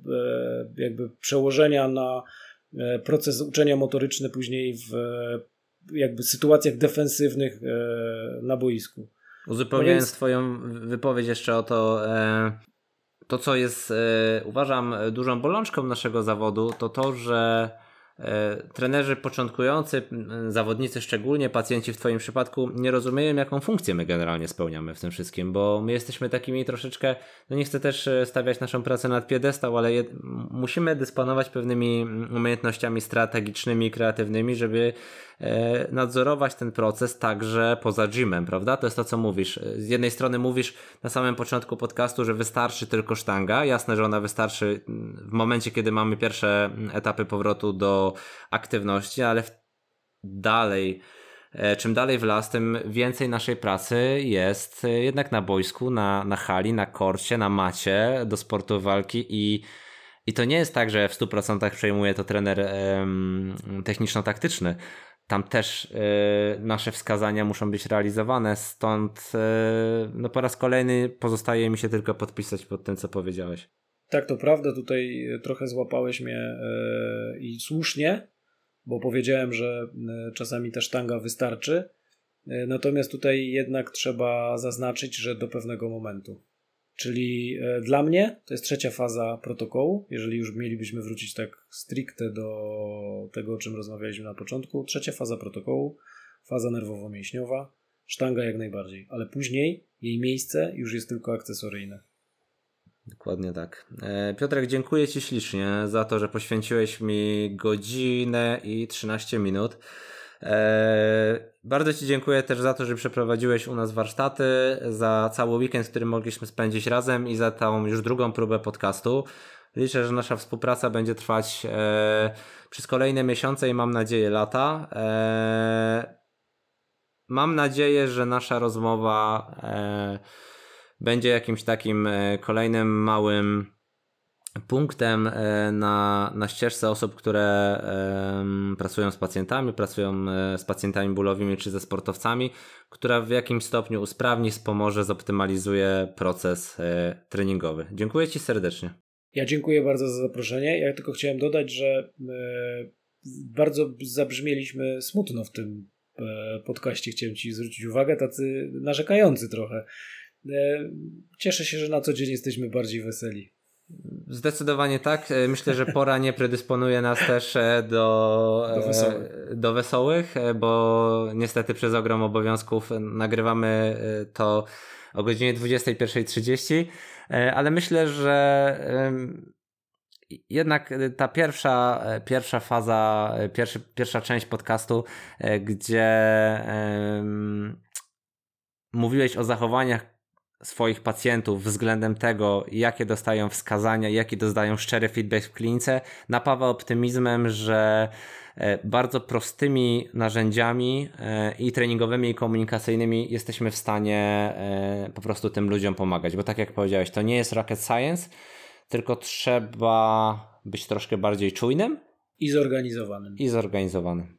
e, jakby przełożenia na e, proces uczenia motoryczny później w e, jakby sytuacjach defensywnych e, na boisku. Uzupełniając no więc... Twoją wypowiedź jeszcze o to, e, to co jest, e, uważam, dużą bolączką naszego zawodu, to to, że E, trenerzy początkujący, zawodnicy szczególnie, pacjenci w Twoim przypadku nie rozumieją, jaką funkcję my generalnie spełniamy w tym wszystkim, bo my jesteśmy takimi troszeczkę, no nie chcę też e, stawiać naszą pracę nad piedestał, ale je, musimy dysponować pewnymi umiejętnościami strategicznymi, kreatywnymi, żeby E, nadzorować ten proces także poza gymem, prawda? To jest to, co mówisz. Z jednej strony mówisz na samym początku podcastu, że wystarczy tylko sztanga. Jasne, że ona wystarczy w momencie, kiedy mamy pierwsze etapy powrotu do aktywności, ale dalej e, czym dalej w las, tym więcej naszej pracy jest jednak na boisku, na, na hali, na korcie, na macie do sportu walki i, i to nie jest tak, że w 100% przejmuje to trener techniczno-taktyczny tam też y, nasze wskazania muszą być realizowane, stąd no po raz kolejny pozostaje mi się tylko podpisać pod tym, co powiedziałeś. Tak, to prawda, tutaj trochę złapałeś mnie y, i słusznie, bo powiedziałem, że czasami ta sztanga wystarczy, natomiast tutaj jednak trzeba zaznaczyć, że do pewnego momentu. Czyli e, dla mnie to jest trzecia faza protokołu. Jeżeli już mielibyśmy wrócić tak stricte do tego, o czym rozmawialiśmy na początku, trzecia faza protokołu, faza nerwowo-mięśniowa, sztanga jak najbardziej, ale później jej miejsce już jest tylko akcesoryjne. Dokładnie tak. E, Piotrek, dziękuję Ci ślicznie za to, że poświęciłeś mi godzinę i 13 minut. Eee, bardzo Ci dziękuję też za to, że przeprowadziłeś u nas warsztaty, za cały weekend, który mogliśmy spędzić razem i za tą już drugą próbę podcastu. Liczę, że nasza współpraca będzie trwać e, przez kolejne miesiące i mam nadzieję lata. E, mam nadzieję, że nasza rozmowa e, będzie jakimś takim e, kolejnym małym punktem e, na, na ścieżce osób, które pracują z pacjentami, pracują e, z pacjentami bólowymi czy ze sportowcami, która w jakimś stopniu usprawni, wspomoże, zoptymalizuje proces treningowy. Dziękuję Ci serdecznie. Ja dziękuję bardzo za zaproszenie. Ja tylko chciałem dodać, że bardzo zabrzmieliśmy smutno w tym podcaście. Chciałem Ci zwrócić uwagę, tacy narzekający trochę. E, cieszę się, że na co dzień jesteśmy bardziej weseli. Zdecydowanie tak. E, myślę, że pora nie predysponuje nas też e, do, do, wesołych. do wesołych, bo niestety przez ogrom obowiązków nagrywamy to o godzinie 21.30, ale myślę, że jednak ta pierwsza, pierwsza faza, pierwszy, pierwsza część podcastu, gdzie mówiłeś o zachowaniach swoich pacjentów względem tego, jakie dostają wskazania, jaki dostają szczery feedback w klinice, napawa optymizmem, że e, bardzo prostymi narzędziami e, i treningowymi, i komunikacyjnymi jesteśmy w stanie e, po prostu tym ludziom pomagać. Bo tak jak powiedziałeś, to nie jest rocket science, tylko trzeba być troszkę bardziej czujnym I zorganizowanym. i zorganizowanym.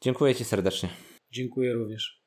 Dziękuję Ci serdecznie. Dziękuję również.